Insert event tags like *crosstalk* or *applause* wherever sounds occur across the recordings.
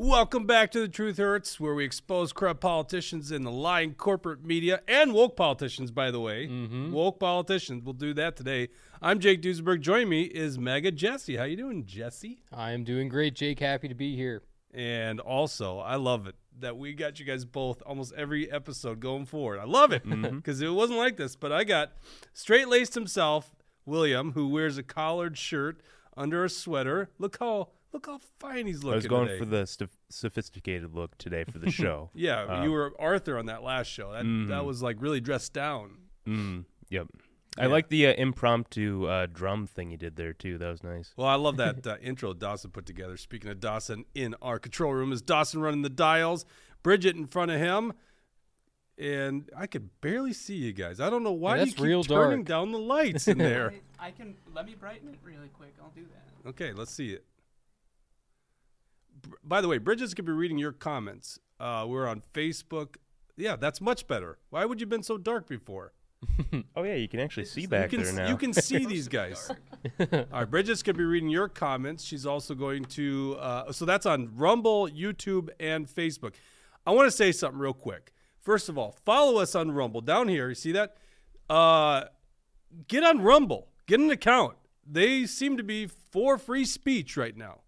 Welcome back to The Truth Hurts, where we expose corrupt politicians in the lying corporate media and woke politicians, by the way. Mm-hmm. Woke politicians. We'll do that today. I'm Jake Duesenberg. Joining me is MAGA Jesse. How you doing, Jesse? I am doing great, Jake. Happy to be here. And also, I love it that we got you guys both almost every episode going forward. I love it *laughs* because it wasn't like this, but I got straight laced himself, William, who wears a collared shirt under a sweater. Look how look how fine he's looking. I was going today. for the st- sophisticated look today for the show. *laughs* Yeah, Uh, you were Arthur on that last show. That that was like really dressed down. Mm, yep. Yeah. I like the uh, impromptu uh, drum thing you did there too. That was nice. Well, I love that uh, *laughs* intro Dawson put together. Speaking of Dawson, in our control room is Dawson running the dials, Bridget in front of him, and I could barely see you guys. I don't know why Yeah, you that's keep real turning dark. down the lights in *laughs* there. I, I can let me brighten it really quick. I'll do that. okay, let's see it. Br- By the way, Bridges gonna be reading your comments. Uh, we're on Facebook. Yeah, that's much better. Why would you been so dark before? *laughs* Oh yeah, you can actually see you back can there now. you can *laughs* see these guys. *laughs* All right, Bridges gonna be reading your comments. She's also going to. Uh, so that's on Rumble, YouTube, and Facebook. I want to say something real quick. First of all, follow us on Rumble down here. You see that? Uh, get on Rumble. Get an account. They seem to be for free speech right now,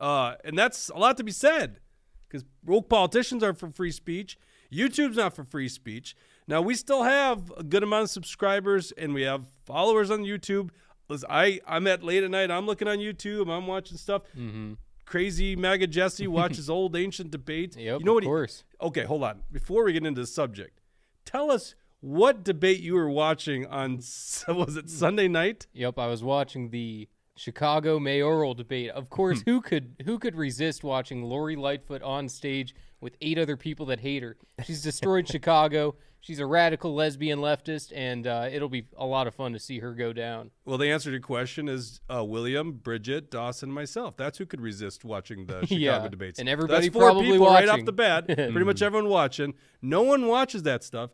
uh, and that's a lot to be said because woke politicians aren't for free speech. YouTube's not for free speech. Now we still have a good amount of subscribers and we have followers on YouTube. Listen, I I'm at late at night. I'm looking on YouTube. I'm watching stuff. Mm-hmm. Crazy MAGA Jesse *laughs* watches old ancient debates. Yep, you know of what? he- course. okay, hold on. Before we get into the subject, tell us what debate you were watching on. *laughs* Was it Sunday night? Yep, I was watching the Chicago mayoral debate. Of course, Hmm. who could who could resist watching Lori Lightfoot on stage with eight other people that hate her? She's destroyed *laughs* Chicago. She's a radical lesbian leftist, and uh, it'll be a lot of fun to see her go down. Well, the answer to your question is uh, William, Bridget, Dawson, myself. That's who could resist watching the *laughs* Chicago Yeah, debates. and everybody That's four probably people right off the bat. pretty much *laughs* everyone watching. No one watches that stuff.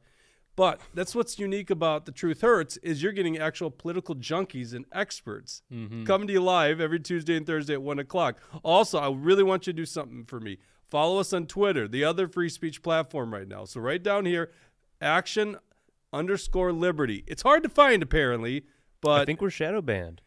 But that's what's unique about the Truth Hurts is you're getting actual political junkies and experts Mm-hmm. coming to you live every Tuesday and Thursday at one o'clock. Also, I really want you to do something for me. Follow us on Twitter, the other free speech platform right now. So right down here, action underscore liberty. It's hard to find apparently, but I think we're shadow banned.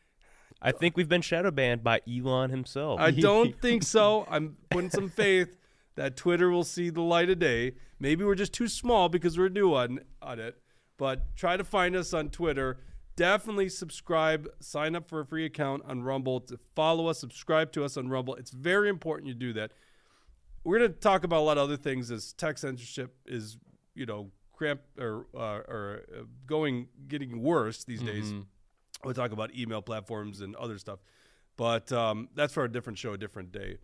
I think we've been shadow banned by Elon himself. I *laughs* don't think so. I'm putting some *laughs* faith that Twitter will see the light of day. Maybe we're just too small because we're new on, on it. But try to find us on Twitter. Definitely subscribe. Sign up for a free account on Rumble. To follow us, subscribe to us on Rumble. It's very important you do that. We're going to talk about a lot of other things as tech censorship is, you know, cramp or uh, or uh, going getting worse these days. We'll talk about email platforms and other stuff, but um, that's for a different show, a different day.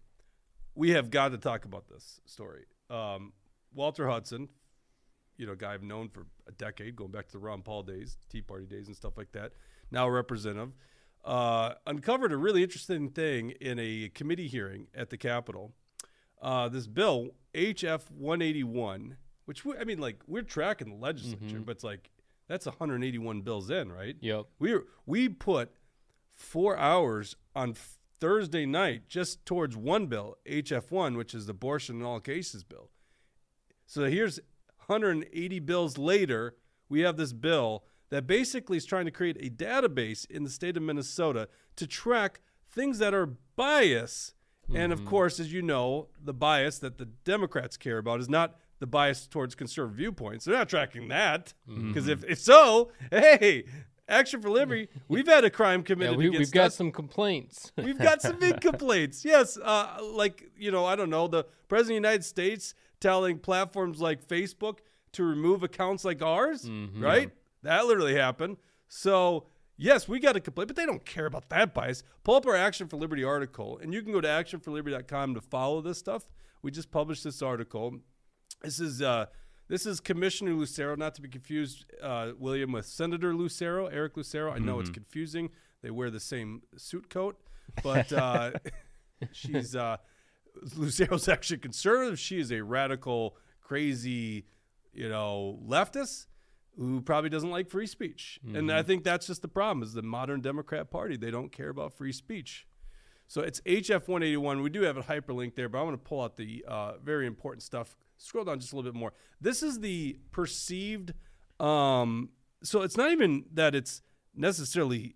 We have got to talk about this story. Um, Walter Hudson, you know, guy I've known for a decade, going back to the Ron Paul days, Tea Party days, and stuff like that. Now a representative, uh, uncovered a really interesting thing in a committee hearing at the Capitol. Uh, this bill HF 181, which we, I mean, like we're tracking the legislature, but it's like that's 181 bills in, right? Yep. We we put four hours on Thursday night just towards one bill, HF1, which is the abortion in all cases bill. So here's 180 bills later, we have this bill that basically is trying to create a database in the state of Minnesota to track things that are bias. And of mm-hmm. course, as you know, the bias that the Democrats care about is not the bias towards conservative viewpoints. They're not tracking that. Because if, mm-hmm. if so, hey, Action for Liberty, *laughs* we've had a crime Yeah, committed we, against we've got us. some complaints. *laughs* We've got some big *laughs* complaints. Yes, uh, like you know, I don't know, the president of the United States telling platforms like Facebook to remove accounts like ours, right? That literally happened. So yes, we got a complaint, but they don't care about that bias. Pull up our Action for Liberty article, and you can go to actionforliberty.com to follow this stuff. We just published this article. This is uh, this is Commissioner Lucero, not to be confused, uh, William, with Senator Lucero, Eric Lucero. I know it's confusing. They wear the same suit coat, but uh, *laughs* she's uh, Lucero's actually conservative. She is a radical, crazy, you know, leftist who probably doesn't like free speech. And I think that's just the problem: is the modern Democrat Party they don't care about free speech. So it's HF 181. We do have a hyperlink there, but I'm going to pull out the uh, very important stuff. Scroll down just a little bit more. This is the perceived. Um, so it's not even that it's necessarily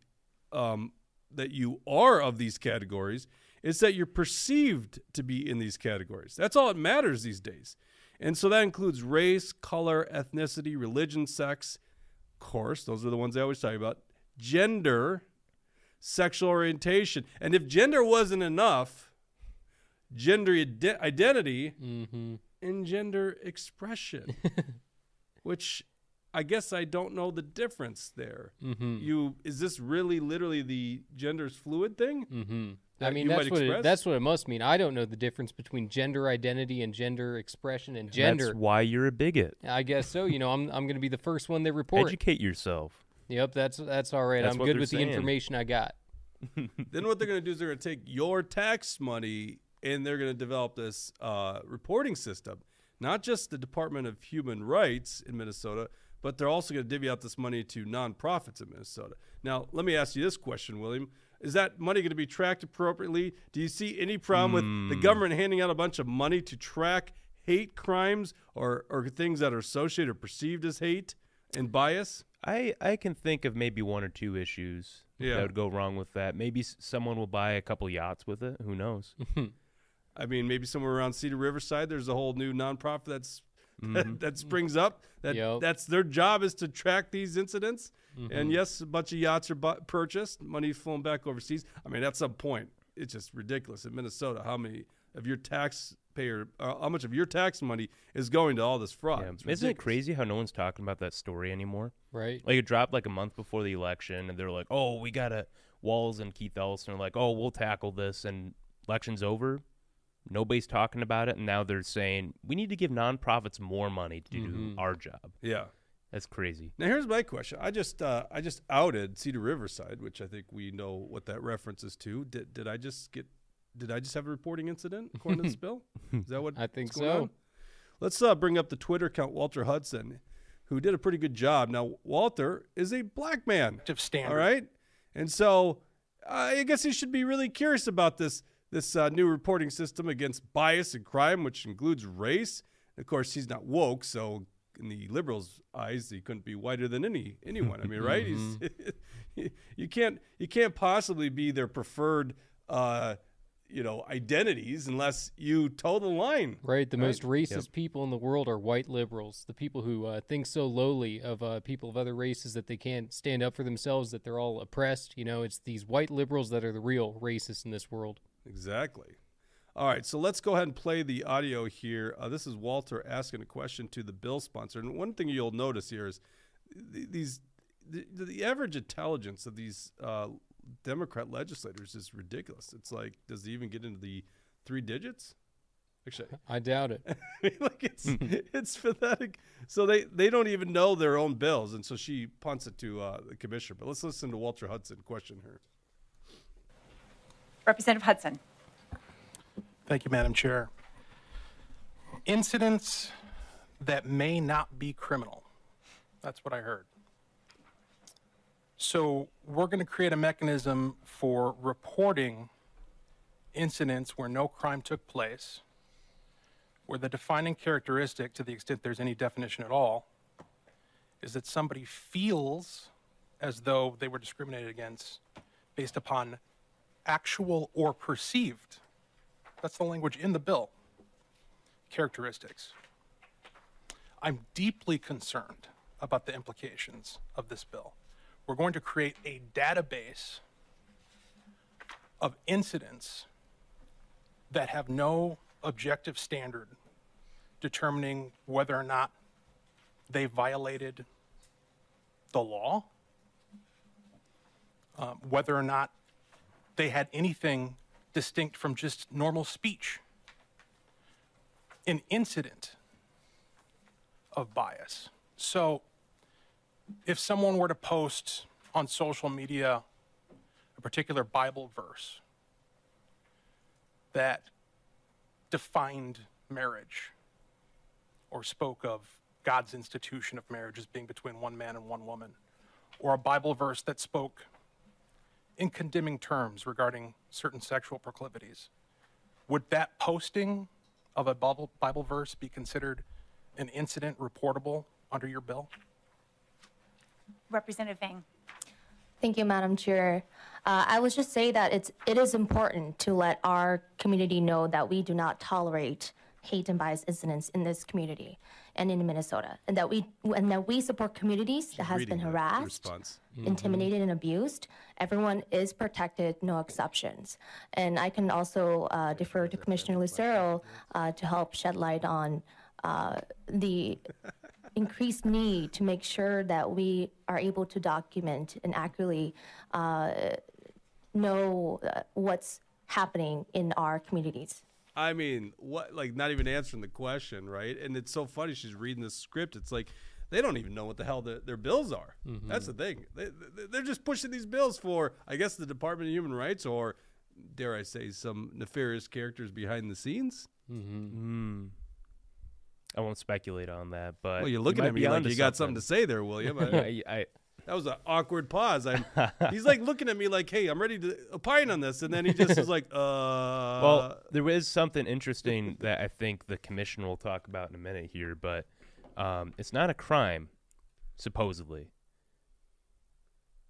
um, that you are of these categories. It's that you're perceived to be in these categories. That's all that matters these days. And so that includes race, color, ethnicity, religion, sex. Of course, those are the ones I always talk about. Gender, sexual orientation. And if gender wasn't enough, gender ide- identity Mm-hmm. And gender expression, *laughs* which I guess I don't know the difference there. Mm-hmm. You is this really literally the gender's fluid thing? Mm-hmm. I mean, you that's might what it, that's what it must mean. I don't know the difference between gender identity and gender expression and gender. That's why you're a bigot. I guess so. You know, I'm I'm going to be the first one they report. Educate yourself. yep, that's that's all right. That's I'm good with saying. the information I got. *laughs* *laughs* then what they're going to do is they're going to take your tax money and they're going to develop this uh, reporting system. Not just the Department of Human Rights in Minnesota, but they're also going to divvy out this money to nonprofits in Minnesota. Now, let me ask you this question, William. Is that money going to be tracked appropriately? Do you see any problem with the government handing out a bunch of money to track hate crimes or, or things that are associated or perceived as hate and bias? I, I can think of maybe one or two issues Yeah. that would go wrong with that. Maybe someone will buy a couple yachts with it. Who knows? *laughs* I mean, maybe somewhere around Cedar Riverside, there's a whole new nonprofit that's *laughs* Mm-hmm. that, that springs up. That Yep. that's their job is to track these incidents. Mm-hmm. And yes, a bunch of yachts are bu- purchased, money flown back overseas. I mean, at some point, it's just ridiculous in Minnesota how many of your taxpayer, uh, how much of your tax money is going to all this fraud. Yeah. Isn't it crazy how no one's talking about that story anymore? Right. Like it dropped like a month before the election, and they're like, "Oh, we got to Walz and Keith Ellison are like, "Oh, we'll tackle this," and election's over. Nobody's talking about it, and now they're saying we need to give nonprofits more money to do our job. Yeah. That's crazy. Now here's my question. I just uh, I just outed Cedar Riverside, which I think we know what that reference is to. Did did I just get did I just have a reporting incident according to this *laughs* bill? Is that what I think going so. on? Let's uh, bring up the Twitter account Walter Hudson, who did a pretty good job. Now Walter is a black man. objective standard. All right, and so uh, I guess he should be really curious about this this uh, new reporting system against bias and crime, which includes race. Of course, he's not woke, so in the liberals' eyes, he couldn't be whiter than any anyone. I mean, right? He's *laughs* you can't you can't possibly be their preferred. Uh, you know identities unless you toe the line Right. The most racist people in the world are white liberals. The people who uh, think so lowly of uh, people of other races that they can't stand up for themselves, that they're all oppressed. You know, it's these white liberals that are the real racists in this world. Exactly. All right, so let's go ahead and play the audio here. Uh, this is Walter asking a question to the bill sponsor, and one thing you'll notice here is th- these the, the average intelligence of these uh, Democrat legislators is ridiculous. It's like, does he even get into the three digits? Actually, *laughs* I doubt it. I *laughs* mean, like it's *laughs* it's pathetic. So they they don't even know their own bills, and so she punts it to uh, the commissioner. But let's listen to Walter Hudson question her. Representative Hudson. Thank you, Madam Chair. Incidents that may not be criminal. That's what I heard. So we're going to create a mechanism for reporting incidents where no crime took place, where the defining characteristic, to the extent there's any definition at all, is that somebody feels as though they were discriminated against based upon actual or perceived that's the language in the bill. Characteristics. I'm deeply concerned about the implications of this bill. We're going to create a database of incidents that have no objective standard determining whether or not they violated the law, um, whether or not they had anything distinct from just normal speech. An incident of bias. So, if someone were to post on social media a particular Bible verse that defined marriage or spoke of God's institution of marriage as being between one man and one woman, or a Bible verse that spoke in condemning terms regarding certain sexual proclivities, would that posting of a Bible, Bible verse be considered an incident reportable under your bill? Representative Vang. Thank you, Madam Chair. Uh, I would just say that it's it is important to let our community know that we do not tolerate hate and bias incidents in this community and in Minnesota, and that we and that we support communities that has been the- the harassed, intimidated, and abused. Everyone is protected, no exceptions. And I can also uh, defer to Commissioner Lucero uh, to help shed light on uh, the *laughs* increased need to make sure that we are able to document and accurately uh, know uh, what's happening in our communities. I mean, what? Like, not even answering the question, right? And it's so funny. She's reading the script. It's like they don't even know what the hell their, their bills are. Mm-hmm. That's the thing. They, they, they're just pushing these bills for, I guess, the Department of Human Rights or, dare I say, some nefarious characters behind the scenes. Mm-hmm. Hmm. I won't speculate on that, but Well, you're looking might at me like you got something to say there, William. *laughs* I- I, I, that was an awkward pause. I'm, *laughs* he's like looking at me like, "Hey, I'm ready to opine on this," and then he just is like, *laughs* "Uh." well, there is something interesting *laughs* that I think the commission will talk about in a minute here, but um, it's not a crime, supposedly.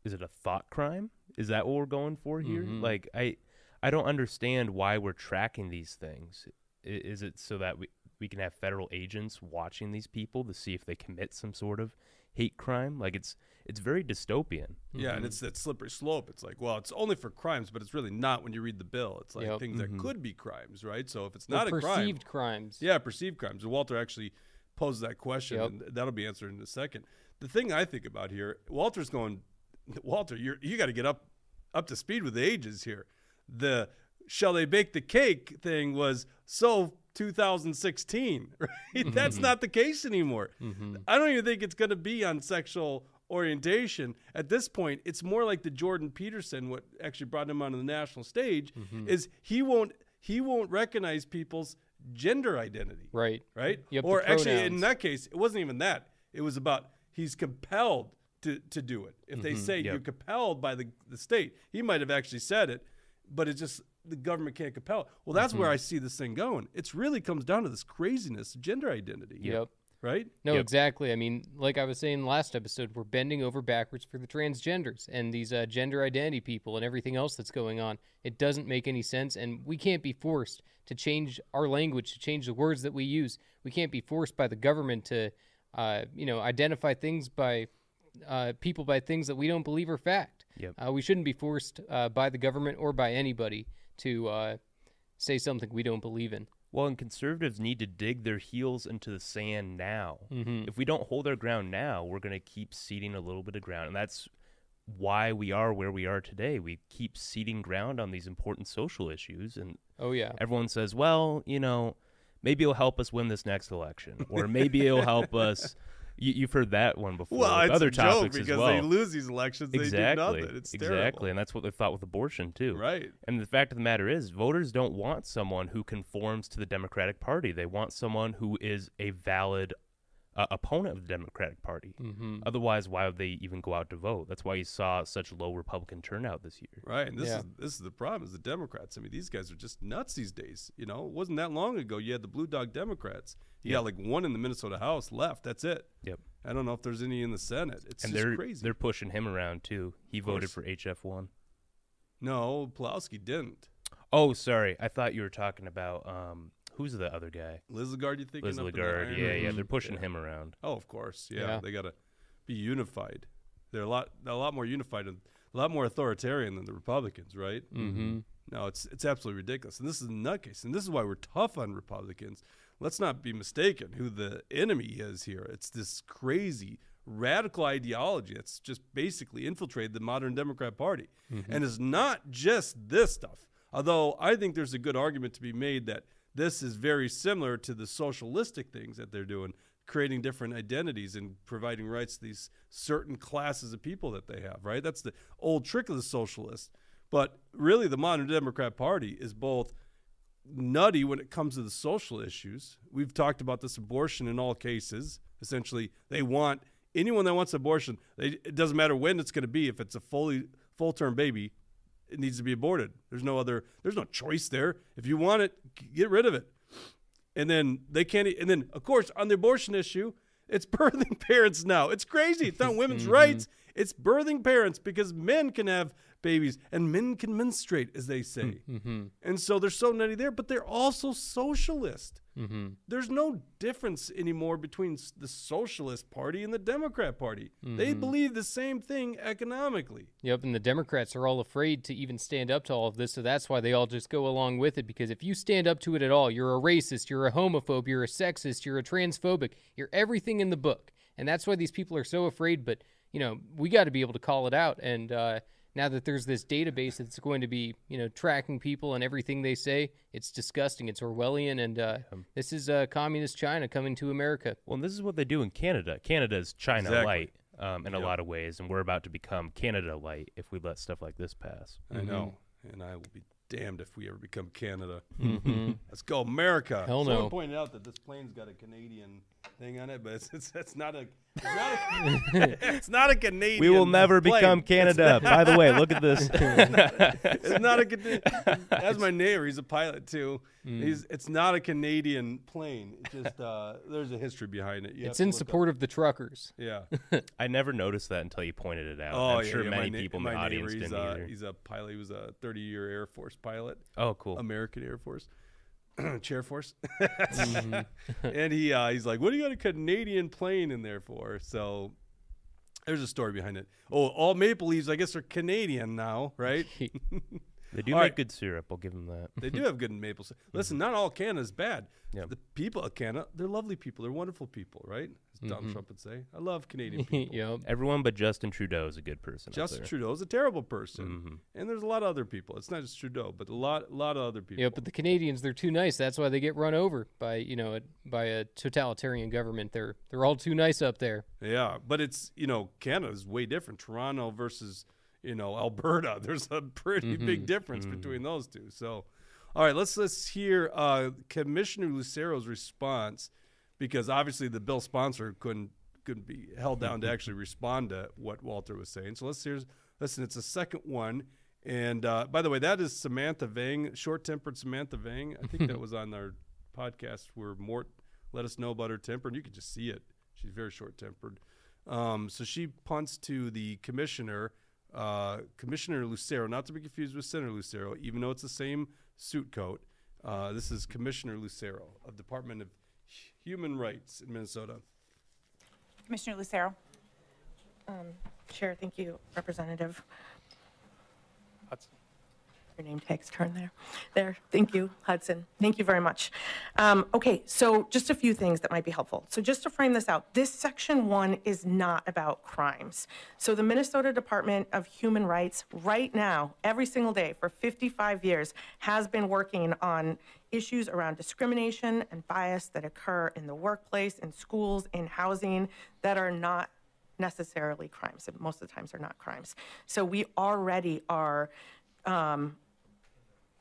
Is it a thought crime? Is that what we're going for here? Like, I, I don't understand why we're tracking these things. Is it so that we we can have federal agents watching these people to see if they commit some sort of hate crime? Like, it's it's very dystopian. Yeah, and it's that slippery slope. It's like, well, it's only for crimes, but it's really not when you read the bill. It's like Yep. things Mm-hmm. that could be crimes, right? So if it's Or not a crime, perceived crimes. yeah, perceived crimes. And Walter actually posed that question, Yep. and that'll be answered in a second. The thing I think about here, Walter's going, *laughs* Walter, you're you got to get up up to speed with the ages here. The shall they bake the cake thing was so 2016, *laughs* right? That's not the case anymore. I don't even think it's going to be on sexual orientation at this point it's more like the jordan peterson what actually brought him onto the national stage is he won't he won't recognize people's gender identity Right. right Yep, or actually in that case it wasn't even that it was about he's compelled to, to do it if Mm-hmm. they say you're compelled by the, the state he might have actually said it but it's just the government can't compel it well that's Mm-hmm. where i see this thing going It really comes down to this craziness gender identity Yep. right No, Yep. exactly. I mean, like I was saying last episode, we're bending over backwards for the transgenders and these uh, gender identity people and everything else that's going on. It doesn't make any sense, and we can't be forced to change our language, to change the words that we use. We can't be forced by the government to, uh, you know, identify things by uh, people by things that we don't believe are fact. Yep. Uh, we shouldn't be forced uh, by the government or by anybody to uh, say something we don't believe in. Well, and conservatives need to dig their heels into the sand now. Mm-hmm. If we don't hold our ground now, we're going to keep ceding a little bit of ground. And that's why we are where we are today. We keep ceding ground on these important social issues. And Oh yeah. everyone says, well, you know, maybe it'll help us win this next election, or maybe it'll help *laughs* us. You, you've heard that one before. well it's other a joke topics because well. they lose these elections they exactly. do nothing it's exactly. And that's what they thought with abortion, too. right And the fact of the matter is, voters don't want someone who conforms to the Democratic Party. They want someone who is a valid uh, opponent of the Democratic Party. Mm-hmm. Otherwise, why would they even go out to vote? That's why you saw such low Republican turnout this year. Right, and this Yeah. is this is the problem is the Democrats. I mean, these guys are just nuts these days. You know, it wasn't that long ago you had the Blue Dog Democrats. You got like one in the Minnesota House left. That's it. Yep. I don't know if there's any in the Senate. It's and just they're crazy. they're pushing him around too. He voted for. HF one. no, Pelowski didn't. Oh, sorry. I thought you were talking about um, who's the other guy? Liz Lagarde, you think? Liz up Lagarde. Yeah, yeah. They're pushing Yeah. him around. Oh, of course. Yeah, Yeah. they got to be unified. They're a lot a lot more unified and a lot more authoritarian than the Republicans, right? Mm-hmm. No, it's it's absolutely ridiculous, and this is a nutcase, and this is why we're tough on Republicans. Let's not be mistaken who the enemy is here. It's this crazy radical ideology that's just basically infiltrated the modern Democrat Party, and it's not just this stuff. Although I think there's a good argument to be made that this is very similar to the socialistic things that they're doing, creating different identities and providing rights to these certain classes of people that they have. Right? That's the old trick of the socialists. But really, the modern Democrat Party is both nutty when it comes to the social issues. We've talked about this abortion in all cases. Essentially, they want anyone that wants abortion. They, it doesn't matter when it's going to be. If it's a fully full term baby, it needs to be aborted. There's no other. There's no choice there. If you want it, get rid of it. And then they can't. And then of course on the abortion issue, it's *laughs* birthing parents now. It's crazy. It's not women's mm-hmm. rights. It's birthing parents because men can have babies and men can menstruate, as they say. Mm-hmm. And so there's so many there, but they're also socialist. There's no difference anymore between the Socialist Party and the Democrat Party. They believe the same thing economically. Yep, and the Democrats are all afraid to even stand up to all of this, so that's why they all just go along with it. Because if you stand up to it at all, you're a racist, you're a homophobe, you're a sexist, you're a transphobic, you're everything in the book, and that's why these people are so afraid. But you know, we got to be able to call it out. And uh, now that there's this database that's going to be, you know, tracking people and everything they say, it's disgusting. It's Orwellian, and uh, this is uh, communist China coming to America. Well, and this is what they do in Canada. Canada's China Exactly. light um, in a lot of ways, and we're about to become Canada light if we let stuff like this pass. I know. And I will be damned if we ever become Canada. Let's go, America. Hell Someone no. pointed out that this plane's got a Canadian thing on it, but it's, it's, it's not a. It's not a, *laughs* it's not a Canadian. We will never plane. become Canada. By the way, look at this. *laughs* It's not a Canadian. That's my neighbor. He's a pilot too. Hmm. He's. It's not a Canadian plane. It just uh, there's a history behind it. You It's in look up- support of the truckers. Yeah. *laughs* I never noticed that until you pointed it out. Oh, I'm yeah, sure yeah, my many na- people in my the audience neighbor, didn't a, either. He's a pilot. He was a 30 year Air Force pilot. Oh, cool. American Air Force, *clears throat* Chair Force, Mm-hmm. *laughs* and he uh, he's like, "What do you got a Canadian plane in there for?" So there's a story behind it. Oh, all maple leaves, I guess, are Canadian now, right? *laughs* They do All make right. good syrup. I'll give them that. they do *laughs* have good maple. syrup. Listen, not all Canada's bad. Yep. The people of Canada, they're lovely people. They're wonderful people, right? As Mm-hmm. Donald Trump would say. I love Canadian *laughs* people. yep. Everyone but Justin Trudeau is a good person. Justin. Trudeau is a terrible person, Mm-hmm. and there's a lot of other people. It's not just Trudeau, but a lot, lot of other people. Yeah, but the Canadians they're too nice. That's why they get run over by you know a, by a totalitarian government. They're they're all too nice up there. Yeah, but it's you know Canada's way different. Toronto versus you know Alberta. *laughs* There's a pretty big difference between those two. So, all right, let's let's hear uh, Commissioner Lucero's response because obviously the bill sponsor couldn't couldn't be held down to actually *laughs* respond to what Walter was saying. So let's hear. Listen, it's the second one. And uh, by the way, that is Samantha Vang, short-tempered Samantha Vang. I think that *laughs* was on our podcast where Mort let us know about her temper, and you could just see it. She's very short-tempered. Um, so she punts to the commissioner, uh, Commissioner Lucero, not to be confused with Senator Lucero, even though it's the same suit coat. Uh, this is Commissioner Lucero of Department of Human Rights in Minnesota. Commissioner Lucero. Chair, thank you, Representative. Hudson. Your name tag's turned there. There, thank you, Hudson. Thank you very much. Um, Okay, so just a few things that might be helpful. So just to frame this out, this section one is not about crimes. So the Minnesota Department of Human Rights, right now, every single day for 55 years, has been working on issues around discrimination and bias that occur in the workplace, in schools, in housing, that are not necessarily crimes. Most of the times are not crimes. So we already are um,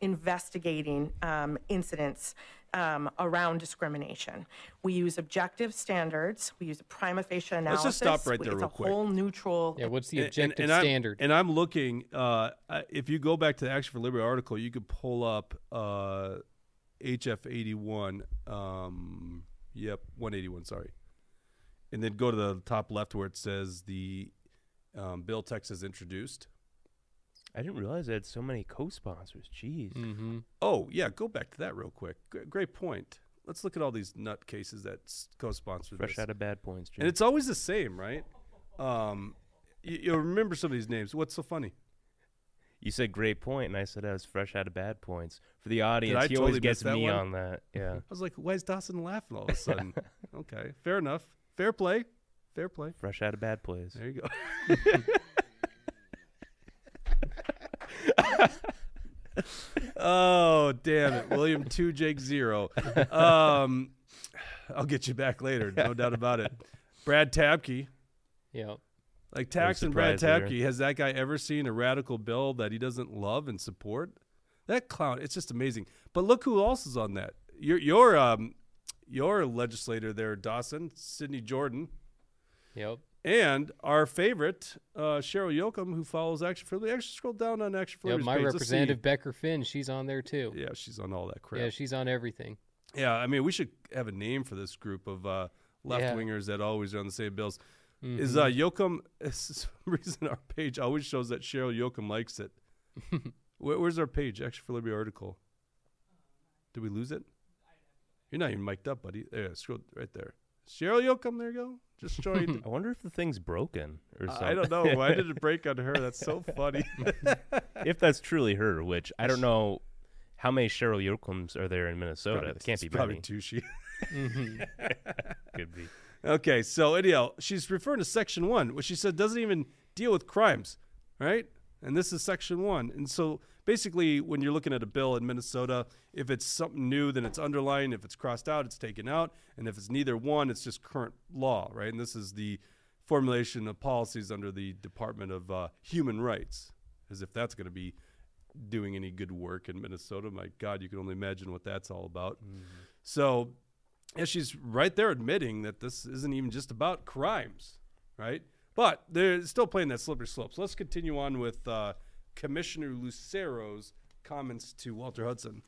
investigating um, incidents um, around discrimination. We use objective standards. We use a prima facie analysis. Let's analysis. just stop right there It's real a quick. whole neutral. Yeah, what's the And- objective and, I'm- standard? And I'm looking. Uh, uh, if you go back to the Action for Liberty article, you could pull up uh, HF 81. Um, yep, 181. Sorry, and then go to the top left where it says the um, bill text is introduced. I didn't realize I had so many co-sponsors. Jeez. mm-hmm. Oh yeah, go back to that real quick. G- great point. Let's look at all these nut cases that s- co-sponsor Fresh this. out of bad points, Jim. and it's always the same, right? Um, you, you'll remember some of these names. What's so funny? you said great point, and I said I was fresh out of bad points. For the audience, I he totally always gets me one? on that. *laughs* Yeah. I was like, why is Dawson laughing all of a sudden? *laughs* okay, fair enough. Fair play. Fair play. fresh out of bad plays. There you go. *laughs* oh, damn it. William 2, Jake 0. Um, I'll get you back later. No doubt about it. Brad Tabke. Yeah. Like Tax and Brad Tabke, has that guy ever seen a radical bill that he doesn't love and support? That clown, it's just amazing. But look who else is on that. Your your um your legislator there, Dawson, Sydney Jordan. Yep. And our favorite uh, Cheryl Youakim, who follows Action for Liberty. Actually, scroll down on Action for Yeah, my page. Representative Becker Finn, she's on there too. Yeah, she's on all that crap. Yeah, she's on everything. Yeah, I mean, we should have a name for this group of uh, left Yeah. wingers that always are on the same bills. Mm-hmm. Is uh, Youakim? *laughs* For some reason our page always shows that Cheryl Youakim likes it. *laughs* Where, where's our page? Action for Liberty article. Did we lose it? You're not even mic'd up, buddy. There, scroll right there. Cheryl Youakim. There you go. Just joined. *laughs* I wonder if the thing's broken or something. I don't know. Why did *laughs* it break on her? That's so funny. *laughs* if that's truly her, which I don't know how many Cheryl Youakims are there in Minnesota. Probably- It can't be probably many. two. She. Mm-hmm. Could be. Okay, so anyhow, she's referring to section one, which she said doesn't even deal with crimes, right? And this is section one. And so basically, when you're looking at a bill in Minnesota, if it's something new, then it's underlined. If it's crossed out, it's taken out. And if it's neither one, it's just current law, right? And this is the formulation of policies under the Department of uh, Human Rights, as if that's going to be doing any good work in Minnesota. My God, you can only imagine what that's all about. So yeah, she's right there admitting that this isn't even just about crimes, right? But they're still playing that slippery slope. So let's continue on with uh, Commissioner Lucero's comments to Walter Hudson.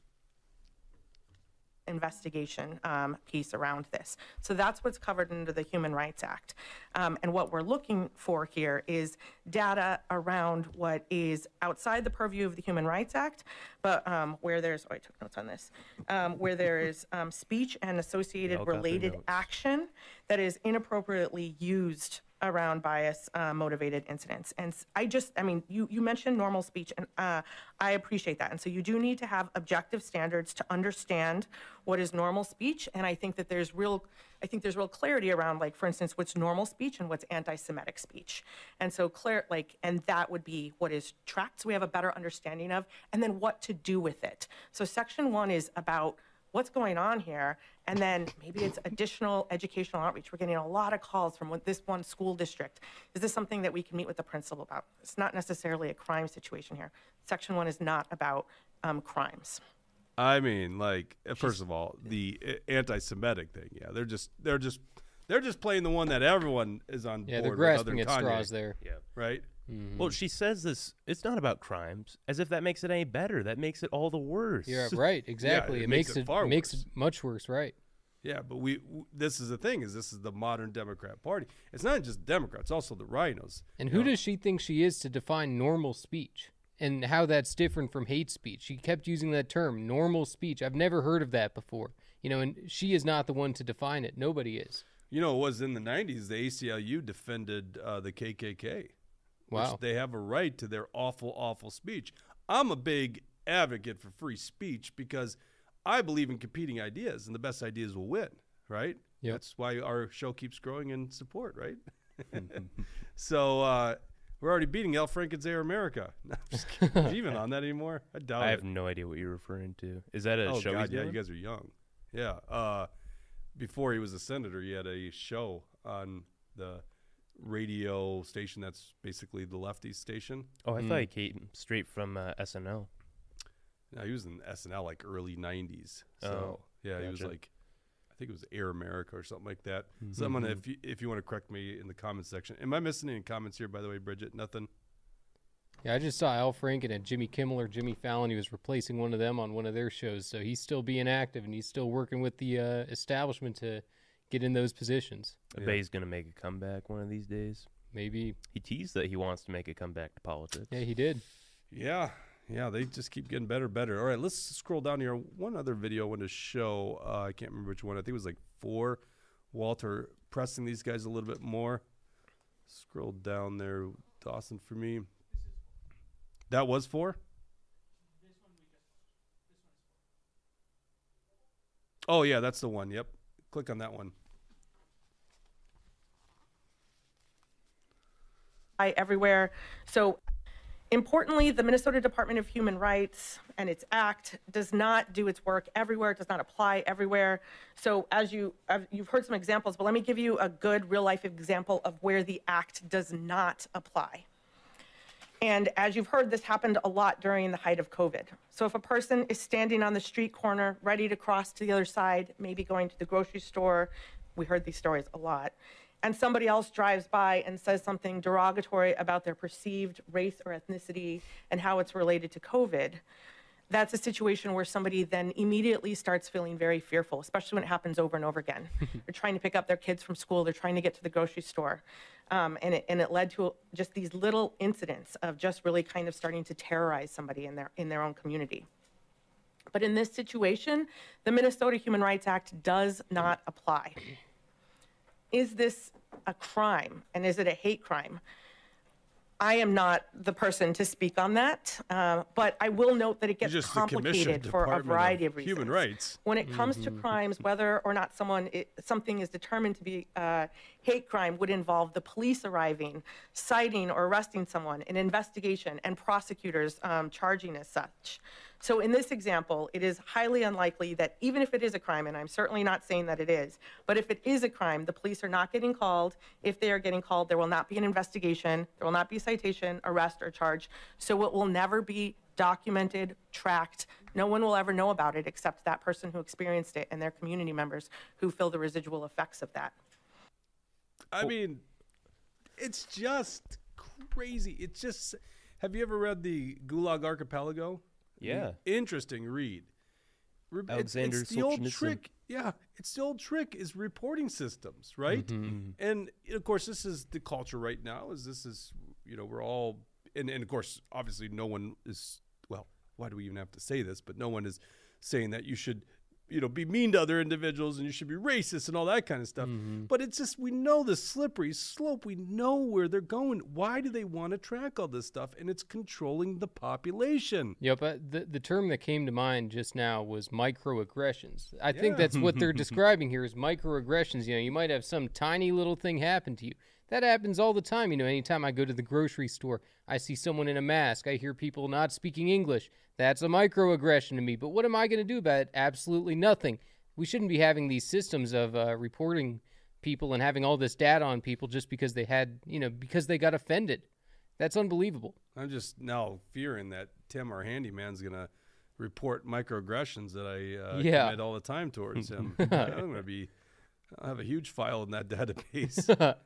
investigation um, piece around this. So that's what's covered under the Human Rights Act. Um, and what we're looking for here is data around what is outside the purview of the Human Rights Act, but um, where there's, oh, I took notes on this, um, where there *laughs* is um, speech and associated all got their related action that is inappropriately used around bias uh, motivated incidents. And I just, I mean, you, you mentioned normal speech, and uh, I appreciate that. And so you do need to have objective standards to understand what is normal speech. And I think that there's real, I think there's real clarity around, like, for instance, what's normal speech and what's anti-Semitic speech. And so clear, like, and that would be what is tracked, so we have a better understanding of, and then what to do with it. So section one is about what's going on here and then maybe it's additional educational outreach we're getting a lot of calls from this one school district is this something that we can meet with the principal about it's not necessarily a crime situation here section one is not about um, crimes I mean, like, uh, first of all, the uh, anti-Semitic thing. Yeah, they're just they're just they're just playing the one that everyone is on Yeah, board they're with, grasping other at than Kanye, straws there. Yeah. right? Well, she says this. It's not about crimes, as if that makes it any better. That makes it all the worse. You're *laughs* right, exactly. it it, makes makes it it, far makes worse. it much worse, right? Yeah, but we w- this is the thing is this is the modern Democrat Party. It's not just Democrats, also the RINOs. And who does she think she is to define normal speech and how that's different from hate speech? She kept using that term, normal speech. I've never heard of that before. You know, and she is not the one to define it. Nobody is. You know, it was in the '90s the ACLU defended uh, the KKK. Wow. Which they have a right to their awful, awful speech. I'm a big advocate for free speech because I believe in competing ideas, and the best ideas will win. Right? Yep. That's why our show keeps growing in support. Right? *laughs* so uh, we're already beating Al Franken's Air America. *laughs* No, I'm just kidding. Even on that anymore? I doubt I it. have no idea what you're referring to. Is that a oh show God, yeah, doing? you guys are young. Yeah. Uh, before he was a senator, he had a show on the radio station that's basically the lefty station. oh, I thought he came straight from uh, SNL. Now he was in SNL like early '90s. So Oh, yeah, he was like, I think it was Air America or something like that. Mm-hmm. Someone, if you if you want to correct me in the comments section, am I missing any comments here? By the way, Bridget, nothing. Yeah, I just saw Al Franken and Jimmy Kimmel or Jimmy Fallon. He was replacing one of them on one of their shows. So he's still being active and he's still working with the uh, establishment to get in those positions. I bet he's gonna make a comeback one of these days. Maybe. He teased that he wants to make a comeback to politics. Yeah, he did. Yeah, yeah, they just keep getting better, better. All right, let's scroll down here. One other video I want to show. Uh, I can't remember which one. I think it was like four. Walter pressing these guys a little bit more. Scroll down there, Dawson, for me. That was four. Oh yeah, that's the one. Yep. Click on that one. everywhere. So importantly, the Minnesota Department of Human Rights and its act does not do its work everywhere, it does not apply everywhere. So as you, you've heard some examples, but let me give you a good real life example of where the act does not apply. And as you've heard, this happened a lot during the height of COVID. So if a person is standing on the street corner, ready to cross to the other side, maybe going to the grocery store, we heard these stories a lot, and somebody else drives by and says something derogatory about their perceived race or ethnicity and how it's related to COVID, that's a situation where somebody then immediately starts feeling very fearful, especially when it happens over and over again. *laughs* they're trying to pick up their kids from school, they're trying to get to the grocery store. Um, and, it, and it led to just these little incidents of just really kind of starting to terrorize somebody in their, in their own community. But in this situation, the Minnesota Human Rights Act does not apply. Is this a crime and is it a hate crime? I am not the person to speak on that, uh, but I will note that it gets just complicated for a Department of variety of reasons. Human Rights. When it comes to crimes, whether or not someone i something is determined to be uh, hate crime would involve the police arriving, citing or arresting someone, an investigation, and prosecutors um, charging as such. So in this example, it is highly unlikely that even if it is a crime, and I'm certainly not saying that it is, but if it is a crime, the police are not getting called. If they are getting called, there will not be an investigation, there will not be citation, arrest, or charge. So it will never be documented, tracked. No one will ever know about it except that person who experienced it and their community members who feel the residual effects of that. I mean, it's just crazy. It's just. Have you ever read the Gulag Archipelago? Yeah. Interesting read. Re- it's- Alexander it's, the old trick. Yeah, it's the old trick is reporting systems, right? Mm-hmm. And of course, this is the culture right now. Is this is you know we're all and and of course, obviously, no one is well. Why do we even have to say this? But no one is saying that you should you know be mean to other individuals and you should be racist and all that kind of stuff. But it's just we know the slippery slope. We know where they're going. Why do they want to track all this stuff? And it's controlling the population. Yep. Uh, the the term that came to mind just now was microaggressions. I think that's what they're *laughs* *laughs* describing here is microaggressions. You know, you might have some tiny little thing happen to you. That happens all the time. You know, anytime I go to the grocery store, I see someone in a mask. I hear people not speaking English. That's a microaggression to me. But what am I going to do about it? Absolutely nothing. We shouldn't be having these systems of uh, reporting people and having all this data on people just because they had, you know, because they got offended. That's unbelievable. I'm just now fearing that Tim, our handyman's gonna report microaggressions that I uh, Yeah. commit all the time towards him. *laughs* I'm gonna be, I'll have a huge file in that database. *laughs*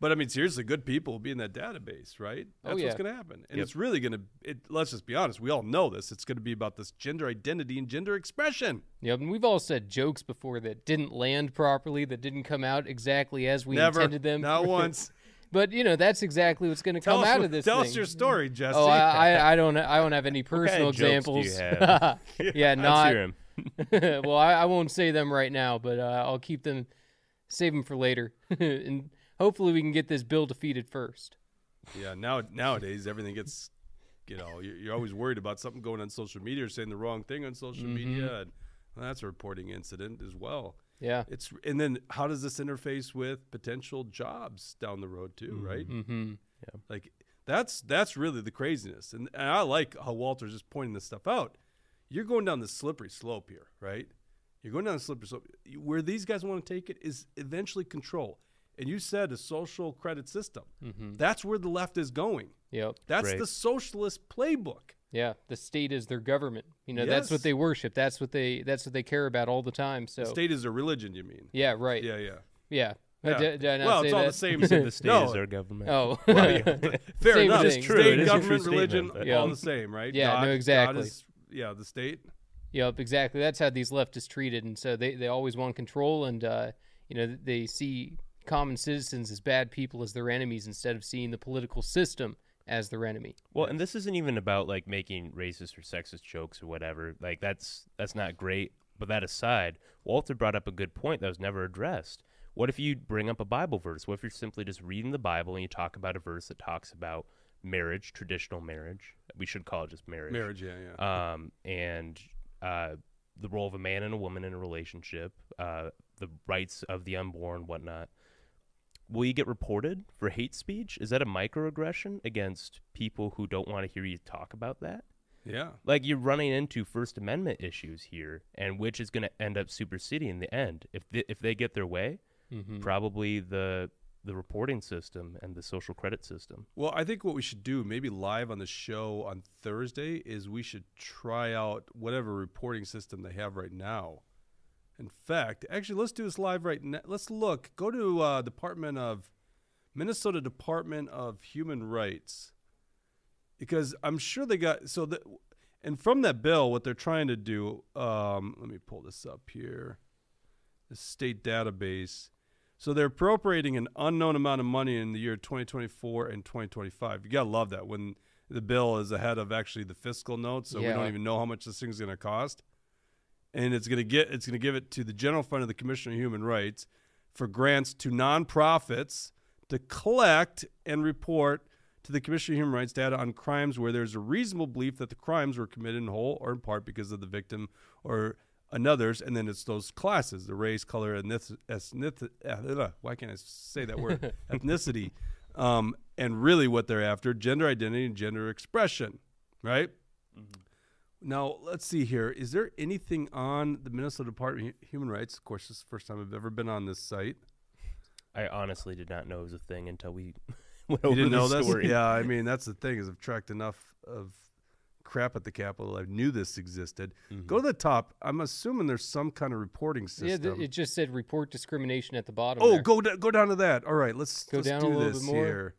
but I mean, seriously, good people will be in that database, right? Oh, That's what's gonna happen, and it's really gonna. It, let's just be honest. We all know this. It's gonna be about this gender identity and gender expression. Yep, and we've all said jokes before that didn't land properly, that didn't come out exactly as we Never, intended them. not *laughs* once. But you know, that's exactly what's going to come us, out of this tell thing. us your story, Jesse. Oh, I, I, I don't, I don't have any *laughs* personal of jokes do you examples. have? *laughs* yeah, not. well, I, I won't say them right now, but uh, I'll keep them, save them for later, and hopefully we can get this bill defeated first. Yeah, now nowadays everything gets, you know, you're, you're always worried about something going on social media or saying the wrong thing on social Mm-hmm. media, and well, that's a reporting incident as well. Yeah. It's and then how does this interface with potential jobs down the road too, right? Mm-hmm. Yeah, like that's that's really the craziness, and, and I like how Walter's just pointing this stuff out. You're going down the slippery slope here, right? You're going down the slippery slope. Where these guys want to take it is eventually control. And you said a social credit system. That's where the left is going. Yep. That's Right. the socialist playbook. Yeah, the state is their government. You know, that's what they worship. That's what they that's what they care about all the time. So the State is a religion, you mean? yeah, right. Yeah, yeah. Yeah. Uh, Yeah. Did, did I not well, say it's all that? the same. the *laughs* state no, is our government. Oh, *laughs* fair Same enough. thing. It's true. State, It is a true government, statement, religion, but- Yeah. all the same, right? Yeah, no, God- God exactly. is- yeah, the state. Yep, exactly. That's how these leftists treated, and so they, they always want control, and uh, you know they see common citizens as bad people as their enemies instead of seeing the political system as their enemy. Well, and this isn't even about like making racist or sexist jokes or whatever. Like that's that's not great. But that aside, Walter brought up a good point that was never addressed. What if you bring up a Bible verse? What if you're simply just reading the Bible and you talk about a verse that talks about marriage, traditional marriage? We should call it just marriage. Marriage, yeah, yeah. Um, and uh, the role of a man and a woman in a relationship, uh, the rights of the unborn, whatnot. Will you get reported for hate speech? Is that a microaggression against people who don't want to hear you talk about that? yeah. Like you're running into First Amendment issues here, and which is going to end up superseding in the end. If they, if they get their way, mm-hmm. probably the the reporting system and the social credit system. Well, I think what we should do, maybe live on the show on Thursday, is we should try out whatever reporting system they have right now, In fact, actually, let's do this live right now. Let's look. Go to uh, Department of Minnesota Department of Human Rights because I'm sure they got so that and from that bill, what they're trying to do. Um, let me pull this up here. The state database. So they're appropriating an unknown amount of money in the year 2024 and 2025. You gotta love that when the bill is ahead of actually the fiscal notes, so we don't even know how much this thing's gonna cost. And it's gonna get it's gonna give it to the general fund of the Commission on Human Rights for grants to nonprofits to collect and report to the Commission on Human Rights data on crimes where there's a reasonable belief that the crimes were committed in whole or in part because of the victim or another's, and then it's those classes: the race, color, ethnic, ethnic, uh, why can't I say that word? *laughs* ethnicity, um, and really what they're after: gender identity and gender expression, right? Now let's see here. Is there anything on the Minnesota Department of Human Rights? Of course, this is the first time I've ever been on this site. I honestly did not know it was a thing until we *laughs* went You over didn't the know this? story. Yeah, I mean that's the thing is I've tracked enough of crap at the Capitol. I knew this existed. Go mm-hmm. to the top. I'm assuming there's some kind of reporting system. Yeah, th- it just said report discrimination at the bottom. oh, there. go da- go down to that. All right, let's Go let's down a little this bit more. here.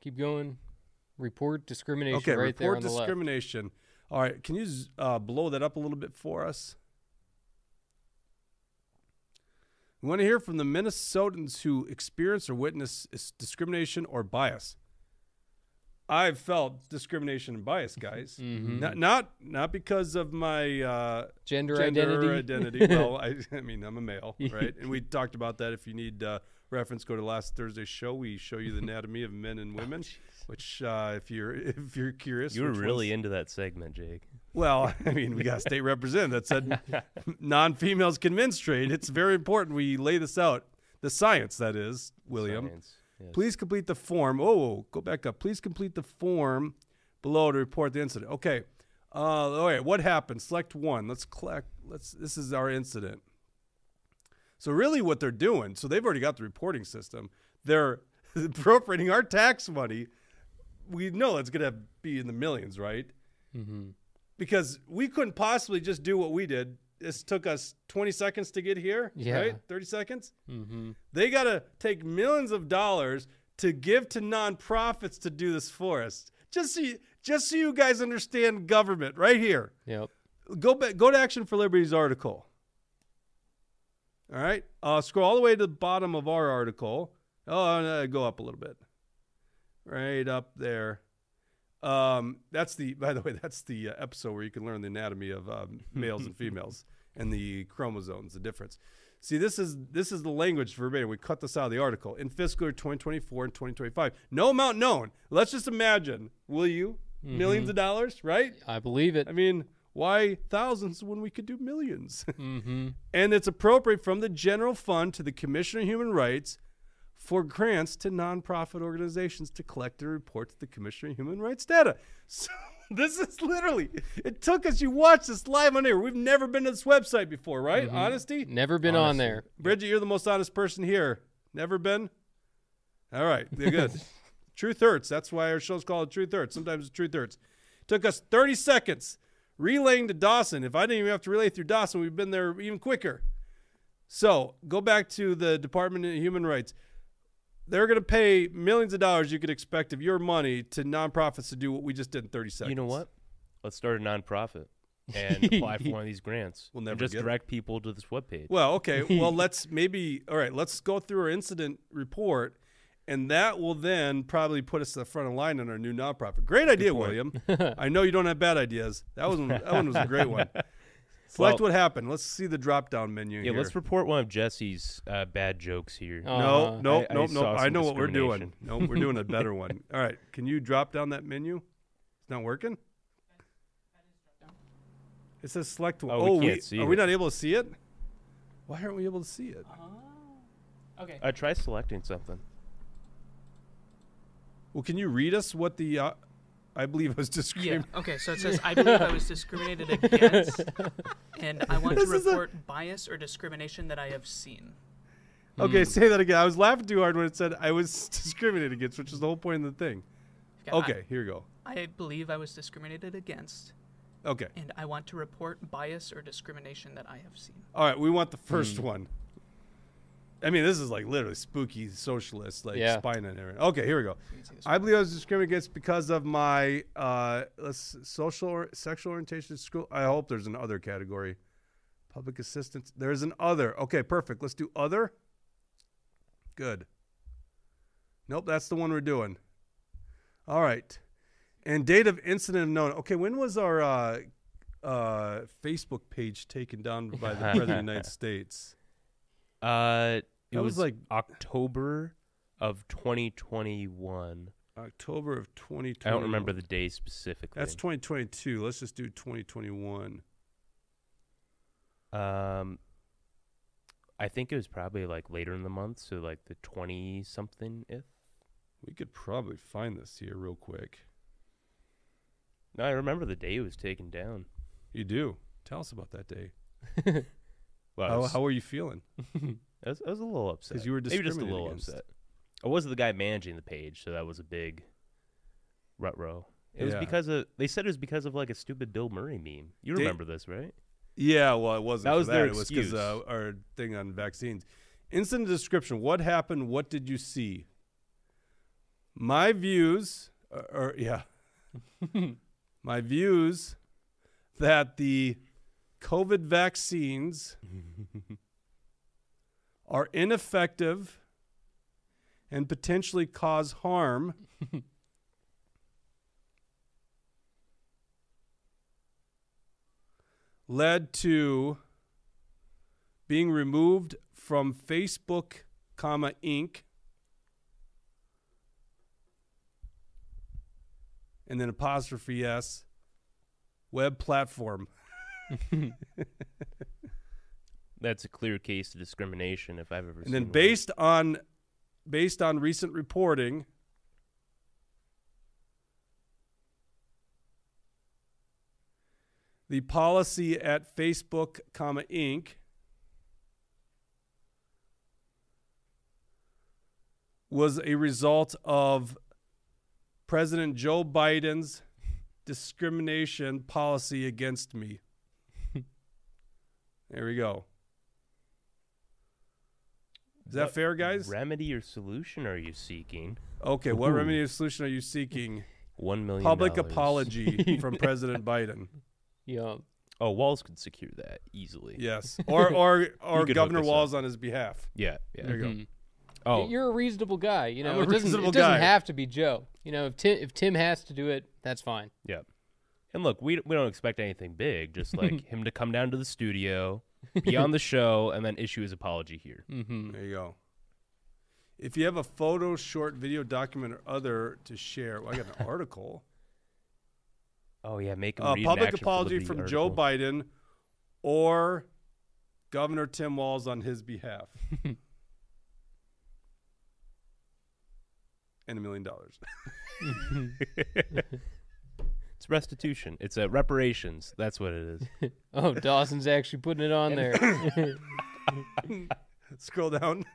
Keep going. Report discrimination Okay, right there report on the left. discrimination. All right, can you uh, blow that up a little bit for us? We want to hear from the Minnesotans who experience or witness discrimination or bias. I've felt discrimination and bias, guys. *laughs* Mhm. Not not not because of my uh, Gender, gender identity. identity. well, *laughs* I, I mean, I'm a male, *laughs* right? And we talked about that. If you need uh, reference, go to last Thursday's show. We show you the *laughs* anatomy of men and women. which, uh, if you're *laughs* if you're curious, You were really ones- into that segment, Jake. well. *laughs* I mean, we got a state representative that said non-females can menstruate. It's very important we lay this out. The science, that is, William. Science, yes. Please complete the form. Oh, go back up. Please complete the form below to report the incident. Okay. Uh, all right. What happened? Select one. Let's collect. Let's. This is our incident. So really, what they're doing. So they've already got the reporting system. They're *laughs* appropriating our tax money. We know it's going to be in the millions, right? Mm-hmm. Because we couldn't possibly just do what we did. This took us 20 seconds to get here, Yeah. right? 30 seconds. Mm-hmm. They got to take millions of dollars to give to nonprofits to do this for us. Just so you, just so you guys understand government right here. Yep. Go back go to Action for Liberty's article. All right? Uh, scroll all the way to the bottom of our article. Oh, no, go up a little bit. Right up there. Um, that's the *laughs* by the way, that's the uh, episode where you can learn the anatomy of um, males and *laughs* females and the chromosomes, the difference. See, this is this is the language verbatim. We cut this out of the article. In fiscal year 2024 and 2025, no amount known. Let's just imagine, will you? Millions of dollars, right? I believe it. I mean, why thousands when we could do 1000000s *laughs* mm-hmm. and it's appropriate from the general fund to the Commissioner of Human Rights for grants to nonprofit organizations to collect and report to the Commissioner of Human Rights data. *laughs* So this is literally it took us. You watch this live on air. We've never been to this website before, right? Honesty. Never been on there. Bridget, you're the most honest person here. Never been? All right, you're good. *laughs* Truth hurts. That's why our show's called Truth Hurts. Sometimes truth hurts. Took us 30 seconds relaying to Dawson. If I didn't even have to relay through Dawson, we've been there even quicker. So go back to the Department of Human Rights. They're going to pay millions of dollars you could expect of your money to nonprofits to do what we just did in 30 seconds. You know what? Let's start a nonprofit *laughs* and apply for one of these grants. We'll never just get it. direct people to this webpage. Well, okay. Well, *laughs* let's maybe all right. Let's go through our incident report, and that will then probably put us to the front of line on our new nonprofit. Great idea, William. *laughs* I know you don't have bad ideas. That was that one was a great one. *laughs* Select Well- what happened. Let's see the drop down menu yeah, here. let's report one of Jesse's uh, bad jokes here. Oh. no, Uh, no, I- I no, saw no. I know what we're doing. discrimination. No, we're doing a better *laughs* one. All right. Can you drop down that menu? It's not working. It says select one. Oh, we can't see are we not able to see it? Why aren't we able to see it? Okay. Uh, try selecting something. Well, can you read us what the uh, I believe I was discriminated. Yeah. discriminated? Okay. So it says *laughs* I believe I was discriminated against, and I want to This is a- report bias or discrimination that I have seen. Okay, say that again. I was laughing too hard when it said I was *laughs* discriminated against, which is the whole point of the thing. I- Okay, here you go. I, believe I was discriminated against, Okay. and I want to report bias or discrimination that I have seen. All right, we want the first one. I mean, this is like literally spooky socialist, like Yeah. spine and everything. Okay, here we go. I believe I was discriminated against because of my uh, social or sexual orientation. School. I hope there's an other category. Public assistance. There's an other. Okay, perfect. Let's do other. Good. Nope, that's the one we're doing. All right. And date of incident of known. Okay, when was our uh, uh, Facebook page taken down by the *laughs* President of the United States? Uh, it was was, like- October of 2021. October of 2020. I don't remember the day specifically. That's 2022. Let's just do 2021. Um, I think it was probably like later in the month, so like the 20 something if. We could probably find this here real quick. No, I remember the day it was taken down. You do. Tell us about that day. *laughs* Well, How, was, how were you feeling? *laughs* I was, I was a little upset. Because you were Maybe just a little against. upset. I wasn't the guy managing the page, so that was a big rut row. It was because of they said it was because of like a stupid Bill Murray meme. You remember this, right? Yeah, well, it wasn't. That was their It was because uh, excuse. our thing on vaccines. Incident description. What happened? What did you see? My views, or, or yeah, *laughs* my views that the COVID vaccines *laughs* are ineffective and potentially cause harm. *laughs* led to being removed from Facebook, comma Inc. And then apostrophe s web platform. *laughs* That's a clear case of discrimination if I've ever And seen then one. based on based on recent reporting, the policy at Facebook, comma Inc. was a result of President Joe Biden's discrimination policy against me. There we go. Is that What fair, guys? remedy or solution are you seeking? Okay, what Ooh. remedy or solution are you seeking? One million Public dollars. apology from *laughs* President Biden. Yeah. Oh, Walz could secure that easily. Yes, *laughs* or or or Governor us Walz on his behalf. yeah, yeah. There you go. Mhm. Oh, You're a reasonable guy. You know, I'm a it doesn't, reasonable it doesn't guy. have to be Joe. You know, if Tim, if Tim has to do it, that's fine. yeah. And look, we we don't expect anything big. Just *laughs* like him to come down to the studio, be on the show, and then issue his apology here. Mm-hmm. There you go. If you have a photo, short, video, document, or other to share, well, I got an *laughs* article. Oh yeah, make A read an public action apology from the Joe. Biden or Governor Tim Walz on his behalf. *laughs* and a million dollars. It's restitution. It's uh, reparations. That's what it is. *laughs* Oh, Dawson's actually putting it on there. *laughs* Scroll down. *laughs*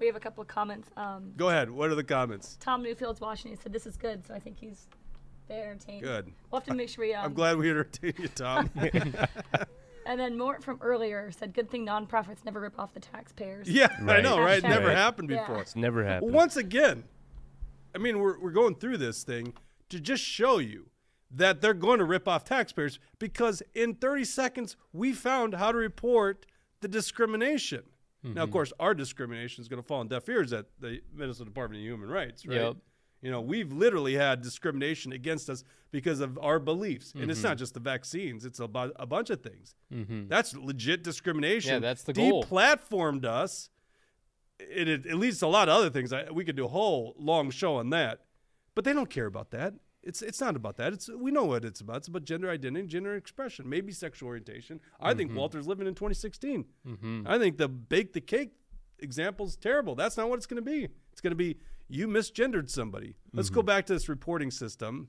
We have a couple of comments. Um, Go ahead. What are the comments? Tom Newfield's watching. He said this is good, so I think he's very entertained. Good. We'll have to make sure we. Um, I'm glad we entertained you, Tom. And then Mort from earlier said, "Good thing nonprofits never rip off the taxpayers." yeah, I know, right? Hashtag- Never Right. happened Yeah. before. It's never happened. once again, I mean, we're, we're going through this thing to just show you that they're going to rip off taxpayers because in 30 seconds, we found how to report the discrimination. Now, of mm-hmm. course, our discrimination is going to fall on deaf ears at the Minnesota Department of Human Rights, right? Yep. You know, we've literally had discrimination against us because of our beliefs. And it's not mm-hmm. just the vaccines, it's about a bunch of things. Mm-hmm. That's legit discrimination. Yeah, that's the goal. Deplatformed us. It, it, it leads to a lot of other things. I, we could do a whole long show on that. But they don't care about that. It's it's not about that. It's we know what it's about. It's about gender identity, gender expression, maybe sexual orientation. I think mm-hmm. Walter's living in 2016. Mm-hmm. I think the bake the cake example's terrible. That's not what it's going to be. It's going to be you misgendered somebody. Let's go mm-hmm. back to this reporting system.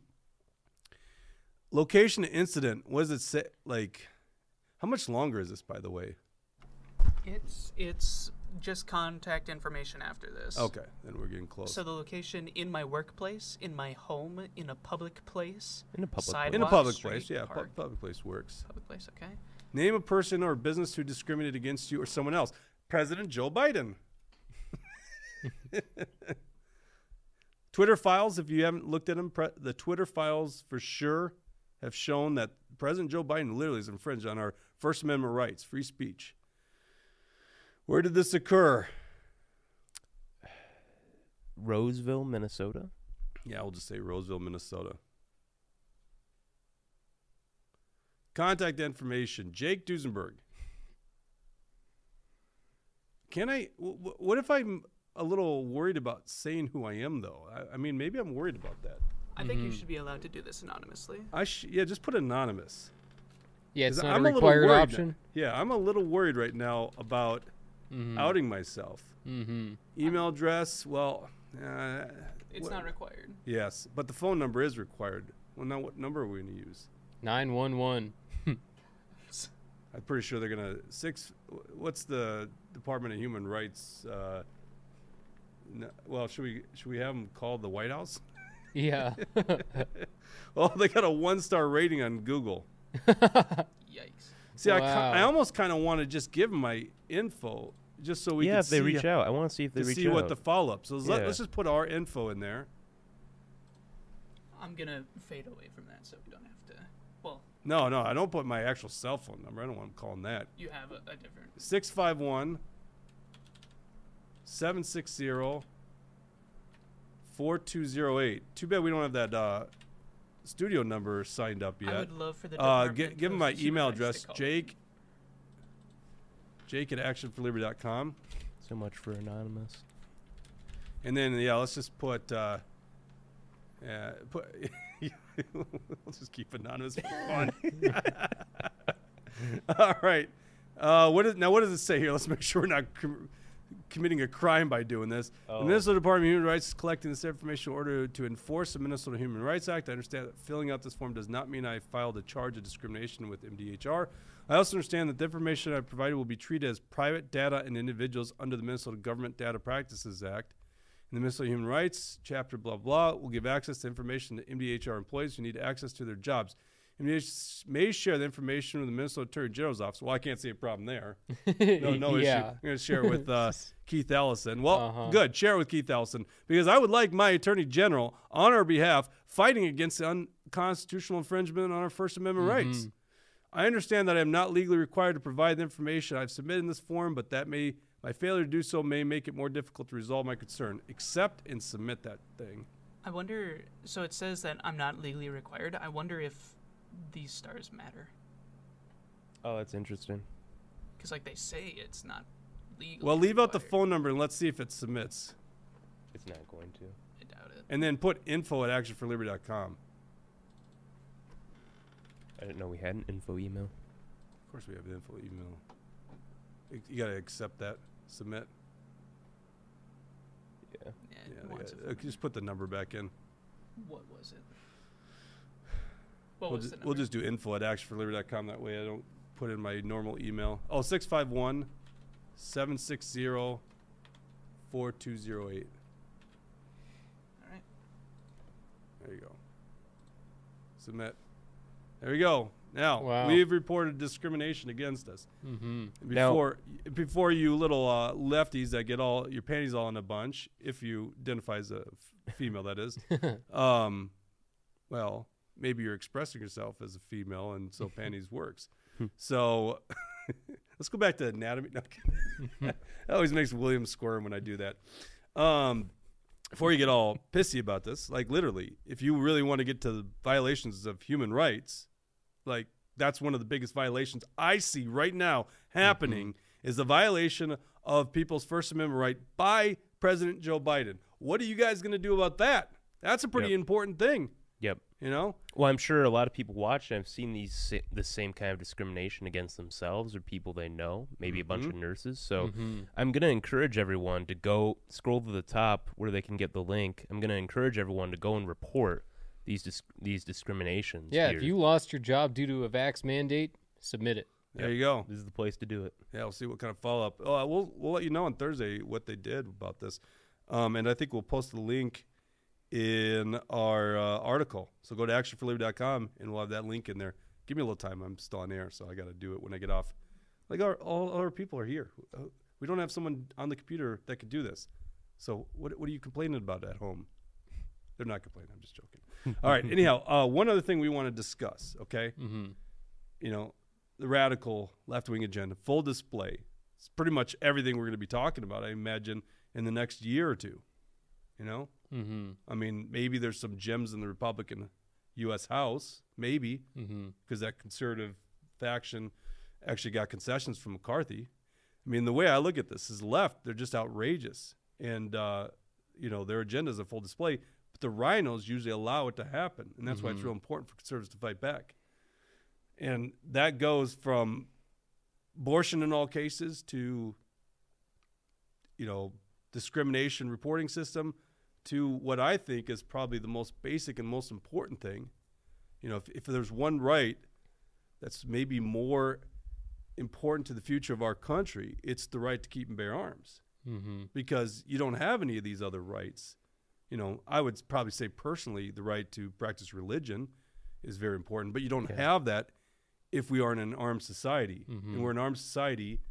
Location incident. What does it say? Like, how much longer is this, by the way? It's it's just contact information after this. Okay, then we're getting close. So the location in my workplace, in my home, in a public place, In a public place. sidewalk, In a public street, place, yeah, pu- park, public place works. public place. Okay. Name a person or business who discriminated against you or someone else. President Joe Biden. *laughs* Twitter files, if you haven't looked at them, pre- the Twitter files for sure have shown that President Joe Biden literally has infringed on our First Amendment rights, free speech. Where did this occur? Roseville, Minnesota. Yeah, we'll just say Roseville, Minnesota. Contact information Jake Duesenberg. Can I? w- w- What if I'm a little worried about saying who I am, though? I, I mean, maybe I'm worried about that. I think you mm-hmm. should be allowed to do this anonymously. I sh- yeah, just put anonymous. Yeah, it's 'Cause not I'm a little required worried option. Yeah, I'm a little worried right now about outing myself. Mm-hmm. Email address, well, uh, It's what- not required. Yes, but the phone number is required. Well, now what number are we going to use? Nine one one. *laughs* I'm pretty sure they're gonna six. What's the Department of Human Rights? Uh, no, well, should we should we have them called the White House? Yeah. *laughs* well, they got a one star rating on Google. *laughs* Yikes. See, I, ki- I almost kind of want to just give them my info, just so we yeah, can if they see reach out, I want to see if they reach out. to reach see out. what the follow up. So let, Yeah. let's just put our info in there. I'm gonna fade away from that so we don't have to. Well, No, no, I don't put my actual cell phone number. I don't want them calling that. you have a, a different. 651 760 4208. Too bad we don't have that uh, studio number signed up yet. I would love for the. uh, Department gi- give him my email address, call me. Jake. Jake at actionforliberty.com. so much for anonymous. And then, yeah, let's just put. Uh, yeah, put. *laughs* we'll just keep anonymous for fun. *laughs* All right. Uh, what is now? What does it say here? Let's make sure we're not com- committing a crime by doing this. The Oh. Minnesota Department of Human Rights is collecting this information in order to enforce the Minnesota Human Rights Act. I understand that filling out this form does not mean I filed a charge of discrimination with MDHR. I also understand that the information I provided will be treated as private data and individuals under the Minnesota Government Data Practices Act. In the Minnesota Human Rights chapter, blah blah, will give access to information to MDHR employees who need access to their jobs. MDH may share the information with the Minnesota Attorney General's office. Well, I can't see a problem there. No, no *laughs* issue. I'm going to share it with uh, *laughs* Keith Ellison. Well, Uh-huh. good. Share it with Keith Ellison because I would like my Attorney General on our behalf fighting against the unconstitutional infringement on our First Amendment rights. I understand that I am not legally required to provide the information I've submitted in this form, but that may my failure to do so may make it more difficult to resolve my concern. Accept and submit that thing. I wonder. So it says that I'm not legally required. I wonder if these stars matter. Oh, that's interesting. Because like they say, it's not legal. Well, leave out the phone number and let's see if it submits. It's not going to. I doubt it. And then put info at actionforliberty.com. I didn't know we had an info email. Of course, we have an info email. You- You got to accept that. Submit. Yeah. Yeah. Yeah, who they wants got- it uh, just put the number back in. What was it? What We'll, was ju- the we'll number? just do info at actionforliberty.com. That way I don't put in my normal email. Oh, 651 760 4208. All right. There you go. Submit. There we go. Now Wow. we've reported discrimination against us. Mm-hmm. Now- Before, before you little uh, lefties that get all your panties all in a bunch, if you identify as a f- female, that is. *laughs* um, well, maybe you're expressing yourself as a female, and so *laughs* panties works. So *laughs* let's go back to anatomy. No, that always makes William squirm when I do that. Um, before you get all pissy about this, like literally, if you really want to get to the violations of human rights, like that's one of the biggest violations I see right now happening mm-hmm. is the violation of people's First Amendment right by President Joe Biden. What are you guys going to do about that? That's a pretty Yep. important thing, Yep. you know? Well, I'm sure a lot of people watching have seen these the same kind of discrimination against themselves or people they know, maybe a bunch mm-hmm. of nurses. So mm-hmm. I'm going to encourage everyone to go scroll to the top where they can get the link. I'm going to encourage everyone to go and report these dis- these discriminations. Yeah, here. if you lost your job due to a vax mandate, submit it. There you go. This is the place to do it. Yeah, we'll see what kind of follow up. Oh, we'll we'll let you know on Thursday what they did about this, um, and I think we'll post the link in our uh, article. So go to actionforliberty.com and we'll have that link in there. Give me a little time. I'm still on air, so I got to do it when I get off. Like our all our people are here. Uh, We don't have someone on the computer that could do this. So what what are you complaining about at home? They're not complaining. I'm just joking. all right. Anyhow, uh, one other thing we want to discuss. Okay. Mm-hmm. You know, the radical left wing agenda, full display. It's pretty much everything we're going to be talking about, I imagine, in the next year or two. You know? Mm-hmm. I mean, maybe there's some gems in the Republican U.S. House, maybe, Mm-hmm. because that conservative faction actually got concessions from McCarthy. I mean, the way I look at this is left, they're just outrageous. And, uh, you know, their agenda is a full display, the RINOs usually allow it to happen. And that's why it's Mhm. real important for conservatives to fight back. And that goes from abortion in all cases to, you know, discrimination reporting system to what I think is probably the most basic and most important thing. You know, if, if there's one right that's maybe more important to the future of our country, it's the right to keep and bear arms Mm-hmm. because you don't have any of these other rights. You know, I would probably say personally, the right to practice religion is very important, but you don't Yeah. have that if we are in an armed society, Mhm. and we're an armed society,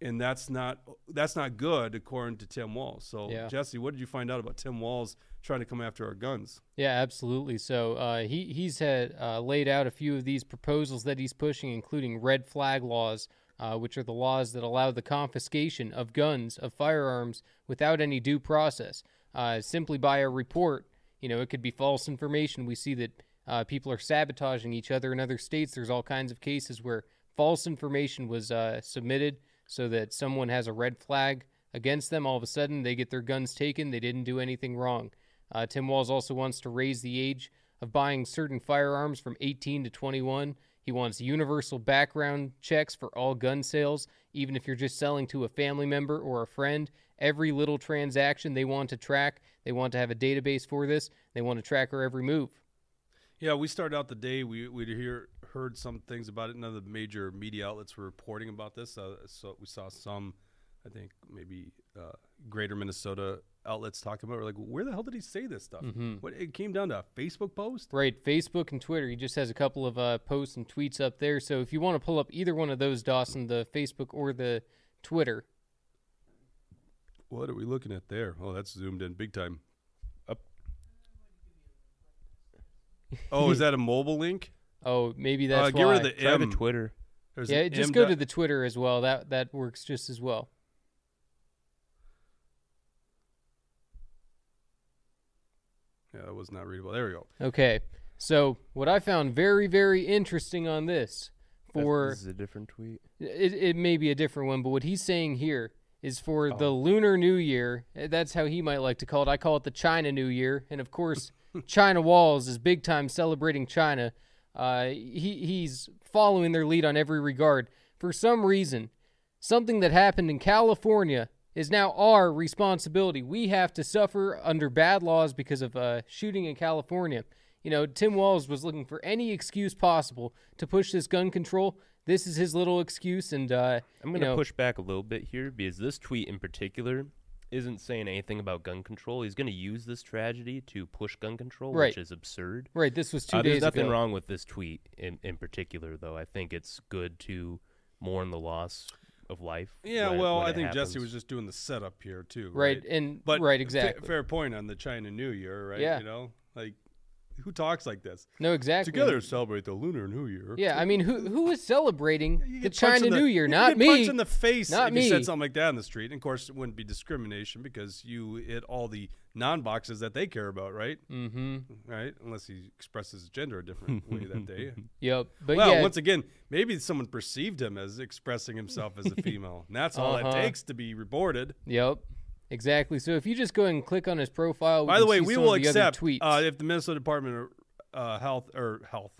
and that's not that's not good according to Tim Walz. So, Yeah. Jesse, what did you find out about Tim Walz trying to come after our guns? Yeah, absolutely. So uh, he he's had uh, laid out a few of these proposals that he's pushing, including red flag laws, uh, which are the laws that allow the confiscation of guns of firearms without any due process, uh, simply by a report. You know, it could be false information. We see that uh, people are sabotaging each other in other states. There's all kinds of cases where false information was uh, submitted so that someone has a red flag against them. All of a sudden, they get their guns taken. They didn't do anything wrong. Uh, Tim Walz also wants to raise the age of buying certain firearms from 18 to 21. He wants universal background checks for all gun sales, even if you're just selling to a family member or a friend. Every little transaction they want to track. They want to have a database for this. They want to track our every move. Yeah, we started out the day. We we hear heard some things about it. None of the major media outlets were reporting about this. Uh, so we saw some, I think maybe uh, Greater Minnesota outlets talking about. We're like, where the hell did he say this stuff? Mhm. What it came down to a Facebook post. Right, Facebook and Twitter. He just has a couple of uh, posts and tweets up there. So if you want to pull up either one of those, Dawson, the Facebook or the Twitter, What are we looking at there? Oh, that's zoomed in big time. Up. Oh, is that a mobile link? *laughs* oh, maybe Uh, that's get why. rid of the Try M. the Twitter. There's yeah, just M go dot- to the Twitter as well. That that works just as well. Yeah, that was not readable. There we go. Okay. So what I found very very interesting on this for this is a different tweet. it, it may be a different one, but what he's saying here is for the Oh. Lunar New Year. eh, That's how he might like to call it. I call it the China New Year, and of course, *laughs* China Walz is big time celebrating China. Uh, he he's following their lead on every regard. For some reason, something that happened in California is now our responsibility. We have to suffer under bad laws because of a shooting in California. You know, Tim Walz was looking for any excuse possible to push this gun control. This is his little excuse, and uh, I'm going to know, push back a little bit here because this tweet in particular isn't saying anything about gun control. He's going to use this tragedy to push gun control, Right. which is absurd. Right, this was two Uh, days There's nothing ago. wrong with this tweet in, in particular, though. I think it's good to mourn the loss of life. Yeah, when- well, when I it think Jesse was just doing the setup here too. Right, and But right, fa- exactly. fair point on the China New Year, right? Yeah. You know, like who talks like this? No, exactly. Together celebrate the Lunar New Year. Yeah, I mean, who who is celebrating You the China in the- New Year? you Not get me. Punched in the face Not if me. you said something like that in the street. And of course, it wouldn't be discrimination because you hit all the non-boxes that they care about, right? Mm-hmm. Right, unless he expresses his gender a different way that day. *laughs* Yep. But well, yeah, once again, maybe someone perceived him as expressing himself as a *laughs* female, and that's all Uh-huh. it takes to be reported. Yep. Exactly. So if you just go and click on his profile, By the way, we will of the other accept tweets. uh, if the Minnesota Department of uh, Health or Health,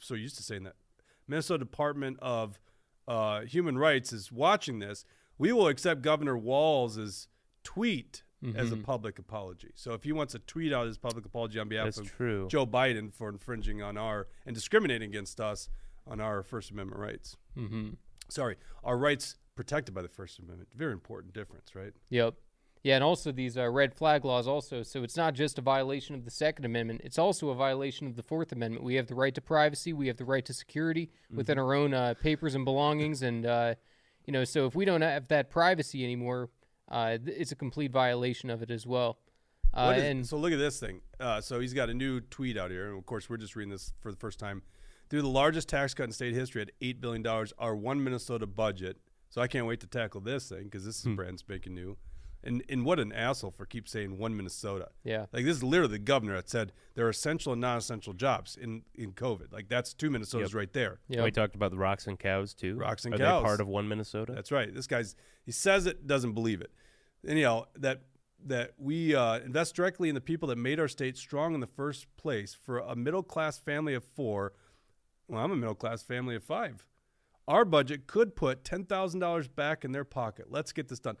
so used to saying that Minnesota Department of uh, Human Rights is watching this. We will accept Governor Walz's tweet as a Mhm. public apology. So if he wants to tweet out his public apology on behalf That's of true. Joe Biden for infringing on our and discriminating against us, on our First Amendment rights. Mm-hmm. Sorry, our rights protected by the First Amendment. Very important difference, right? Yep. Yeah, and also these uh, red flag laws also. So it's not just a violation of the Second Amendment; it's also a violation of the Fourth Amendment. We have the right to privacy, we have the right to security within our own uh, papers and belongings, and uh, you know, so if we don't have that privacy anymore, uh, it's a complete violation of it as well. Uh, is- and so look at this thing. Uh, so he's got a new tweet out here, and of course we're just reading this for the first time. Through the largest tax cut in state history at eight billion dollars, our one Minnesota budget. So I can't wait to tackle this thing because this is brand spanking new. And and what an asshole for keep saying one Minnesota. Yeah. like this is literally the governor that said there are essential and non-essential jobs in in COVID. Like that's two Minnesotas right there. Yep. We talked about the rocks and cows too. Rocks and Are cows. they part of one Minnesota? That's right. This guy's he says it, doesn't believe it. Anyhow, that that we uh, invest directly in the people that made our state strong in the first place. For a middle class family of four, well, I'm a middle class family of five. Our budget could put ten thousand dollars back in their pocket. Let's get this done.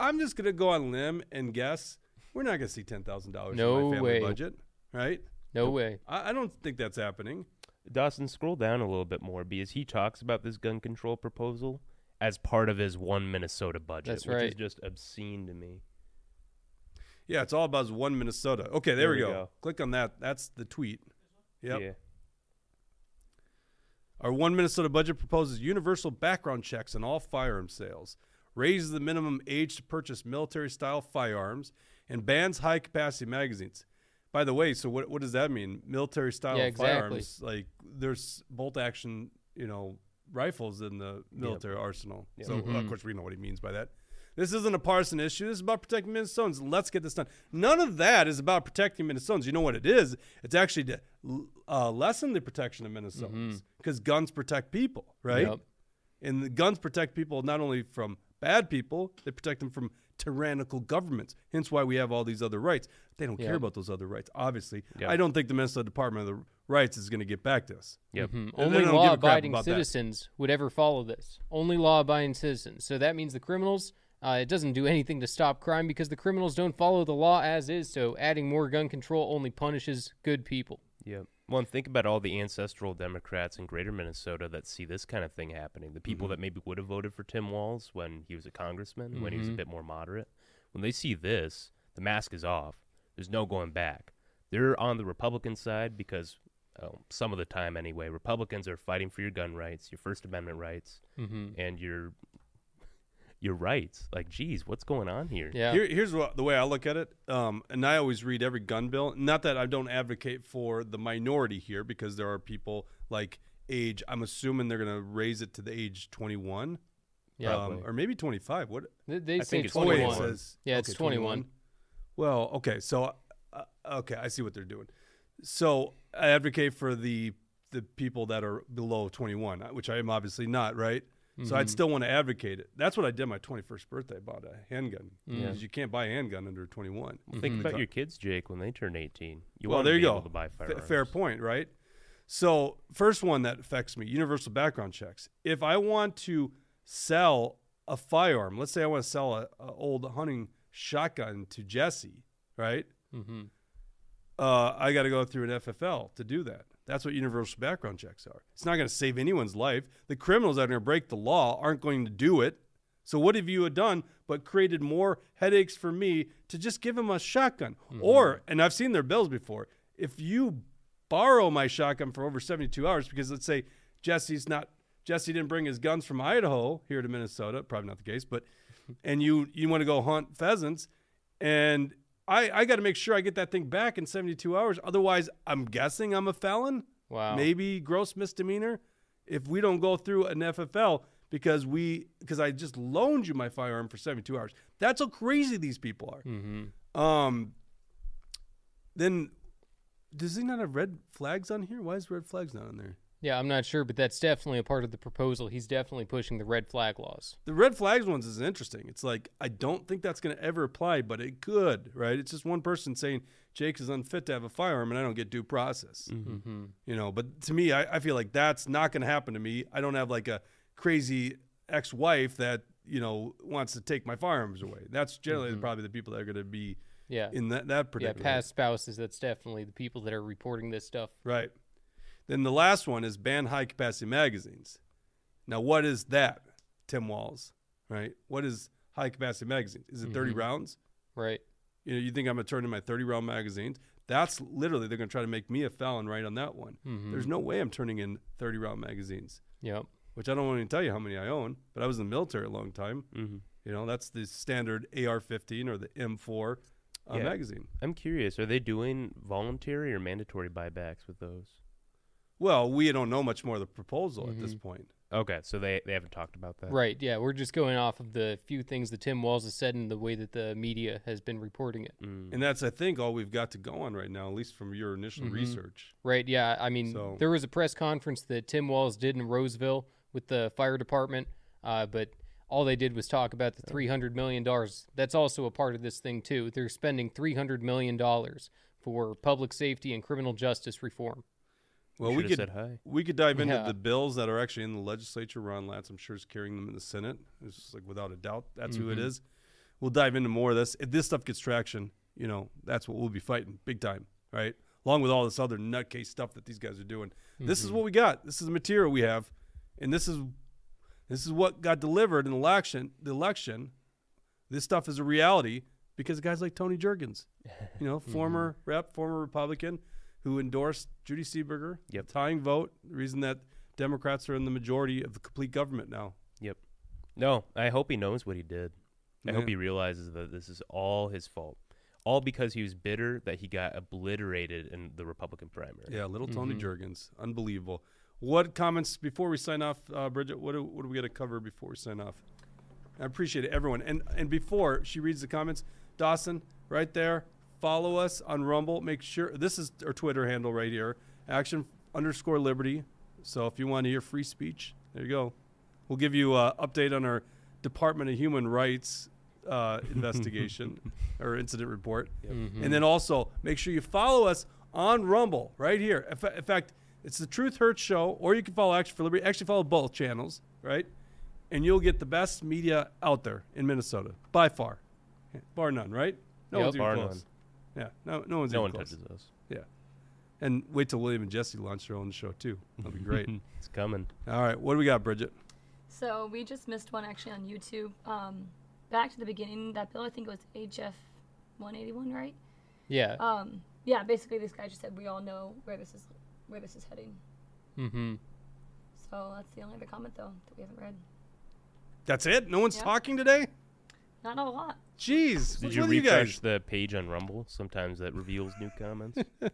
I'm just gonna go on limb and guess we're not gonna see ten thousand dollars in my family way. budget, right? no way. I, I don't think that's happening. Dawson, scroll down a little bit more because he talks about this gun control proposal as part of his one Minnesota budget, That's which is just obscene to me. Yeah, it's all about his one Minnesota. Okay, there, There we we go. go. Click on that. That's the tweet. Yep. Yeah. Our one Minnesota budget proposes universal background checks on all firearm sales, raises the minimum age to purchase military style firearms, and bans high capacity magazines. By the way, so what, what does that mean? Military style Yeah, exactly. firearms, like there's bolt action, you know, rifles in the military arsenal. So Mm-hmm. of course we know what he means by that. This isn't a partisan issue. This is about protecting Minnesotans. Let's get this done. None of that is about protecting Minnesotans. You know what it is? It's actually to uh, lessen the protection of Minnesotans because guns protect people, right? Yep. And the guns protect people not only from bad people, they protect them from tyrannical governments. Hence why we have all these other rights. They don't care about those other rights, obviously. Yeah. I don't think the Minnesota Department of the Rights is going to get back to us. Yep. Mhm. Only don't give a crap law-abiding about that. citizens would ever follow this. Only law-abiding citizens. So that means the criminals. Uh, it doesn't do anything to stop crime because the criminals don't follow the law as is. So adding more gun control only punishes good people. Yep. Well, and think about all the ancestral Democrats in greater Minnesota that see this kind of thing happening. The people mm-hmm. that maybe would have voted for Tim Walz when he was a congressman, when he was a mm-hmm. bit more moderate. When they see this, the mask is off. There's no going back. They're on the Republican side because, oh, some of the time anyway, Republicans are fighting for your gun rights, your First Amendment rights, mm-hmm. and your your rights. Like, geez, what's going on here? Yeah. Here, here's what, the way I look at it, um, and I always read every gun bill. Not that I don't advocate for the minority here, because there are people like age. I'm assuming they're going to raise it to the age 21, Yeah. um, or maybe 25. What? They, they I say think it's Oh, 21. it says yeah, it's okay, 21. Well, okay, so uh, okay, I see what they're doing. So I advocate for the the people that are below 21, uh, which I am obviously not, right? So Mm-hmm. I'd still want to advocate it. That's what I did my 21st birthday. I bought a handgun because you can't buy a handgun under 21. Think about your kids, Jake, when they turn 18. You well, there you go. to buy F- fair point, right? So, first one that affects me universal background checks. If I want to sell a firearm, let's say I want to sell a, a old hunting shotgun to Jesse, right? Mm-hmm. Uh, I got to go through an FFL to do that. That's what universal background checks are. It's not going to save anyone's life. The criminals that are going to break the law aren't going to do it. So what have you done but created more headaches for me to just give him a shotgun? Mm-hmm. Or, and I've seen their bills before, if you borrow my shotgun for over 72 hours, because let's say Jesse's not, Jesse didn't bring his guns from Idaho here to Minnesota, probably not the case, but, and you, you want to go hunt pheasants and I, I got to make sure I get that thing back in 72 hours. Otherwise, I'm guessing I'm a felon. Wow. Maybe gross misdemeanor. If we don't go through an FFL because we because I just loaned you my firearm for 72 hours. That's how crazy these people are. Mm-hmm. Um. Then, does he not have red flags on here? Why is red flags not on there? Yeah, I'm not sure, but that's definitely a part of the proposal. He's definitely pushing the red flag laws. The red flags ones is interesting. It's like I don't think that's going to ever apply, but it could, right? It's just one person saying Jake is unfit to have a firearm, and I don't get due process. Mm-hmm. You know, but to me, I, I feel like that's not going to happen to me. I don't have like a crazy ex-wife that you know wants to take my firearms away. That's generally probably the people that are going to be Yeah. in that that yeah, particular past spouses, that's definitely the people that are reporting this stuff. Right. Then the last one is ban high capacity magazines. Now, what is that, Tim Walz? Right? What is high capacity magazines? Is it 30 Mhm. rounds? Right. You know, you think I'm gonna turn in my 30 round magazines? That's literally they're gonna try to make me a felon right on that one. Mhm. There's no way I'm turning in 30 round magazines. Yep. Which I don't want to tell you how many I own, but I was in the military a long time. Mm-hmm. You know, that's the standard AR-15 or the M4 uh, Yeah. magazine. I'm curious. Are they doing voluntary or mandatory buybacks with those? Well, we don't know much more of the proposal at this Mhm. point. Okay, so they they haven't talked about that. Right. Yeah, we're just going off of the few things that Tim Walz has said and the way that the media has been reporting it. Mm. And that's, I think, all we've got to go on right now, at least from your initial Mhm. research. Right. Yeah. I mean, So- there was a press conference that Tim Walz did in Roseville with the fire department, uh, but all they did was talk about the three hundred million dollars. That's also a part of this thing too. They're spending three hundred million dollars for public safety and criminal justice reform. Well, we Should've could said hi. we could dive into Yeah. the bills that are actually in the legislature. Ron Latz, I'm sure, is carrying them in the Senate. It's like without a doubt, that's who it Mhm. is. We'll dive into more of this. If this stuff gets traction, you know, that's what we'll be fighting big time, right? Along with all this other nutcase stuff that these guys are doing. This is Mhm. what we got. This is the material we have, and this is this is what got delivered in the election. The election. This stuff is a reality because guys like Tony Jurgens, you know, *laughs* former rep, former Republican, who endorsed Judy Seeberger. Yep. Tying vote. The reason that Democrats are in the majority of the complete government now. Yep. No, I hope he knows what he did. I hope he realizes that this is all his fault. All because he was bitter that he got obliterated in the Republican primary. Yeah, little Tony Mhm. Jurgens. Unbelievable. What comments before we sign off, uh, Bridget? What do, what do we got to cover before we sign off? I appreciate it, everyone. And and before she reads the comments, Dawson, right there, follow us on Rumble. Make sure this is our Twitter handle right here, action underscore Liberty. So if you want to hear free speech, there you go. We'll give you an update on our Department of Human Rights uh, *laughs* investigation or incident report. Mhm. And then also make sure you follow us on Rumble right here. In, fa- in fact, it's the Truth Hurts show, or you can follow Action for Liberty. Actually, follow both channels, right? And you'll get the best media out there in Minnesota by far, bar none, right? No Yep. one's even Bar close. Yeah, no, no one's No even one close. touches us. Yeah, and wait till William and Jesse launch their own show too. That'll be great. *laughs* It's coming. All right, what do we got, Bridget? So we just missed one actually on YouTube. Um, back to the beginning, that bill I think it was HF 181, right? Yeah. Um, yeah, basically this guy just said we all know where this is where this is heading. mm-hmm. So that's the only other comment though that we haven't read. That's it. No one's Yeah. talking today. Not a lot. Jeez, Did what's you with refresh guys? the page on Rumble? Sometimes that reveals new comments. *laughs*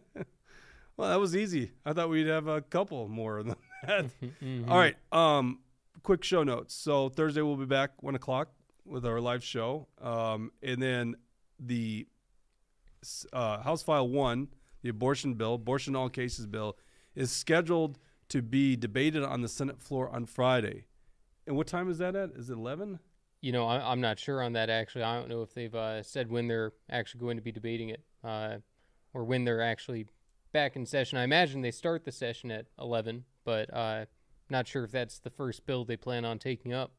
Well, that was easy. I thought we'd have a couple more than *laughs* that. *laughs* Mhm. All right. Um, quick show notes. So Thursday we'll be back one o'clock with our live show, um, and then the uh, House File One, the abortion bill, abortion all cases bill, is scheduled to be debated on the Senate floor on Friday. And what time is that at? Is it eleven? You know, I, I'm not sure on that actually. I don't know if they've uh, said when they're actually going to be debating it, uh, or when they're actually back in session. I imagine they start the session at 11, but uh, not sure if that's the first bill they plan on taking up.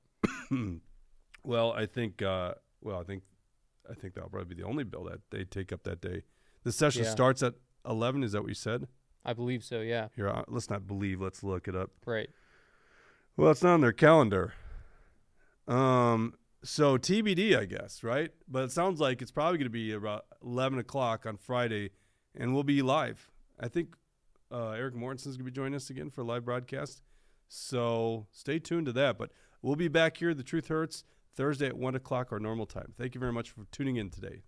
*coughs* well, I think. Uh, well, I think. I think that'll probably be the only bill that they take up that day. The session Yeah. starts at eleven. Is that what you said? I believe so. Yeah. Here, uh, let's not believe. Let's look it up. Right. Well, it's not on their calendar. Um, so TBD, I guess, right? But it sounds like it's probably going to be about eleven o'clock on Friday, and we'll be live. I think uh, Eric Mortensen's going to be joining us again for a live broadcast. So stay tuned to that. But we'll be back here. The Truth Hurts Thursday at one o'clock, our normal time. Thank you very much for tuning in today.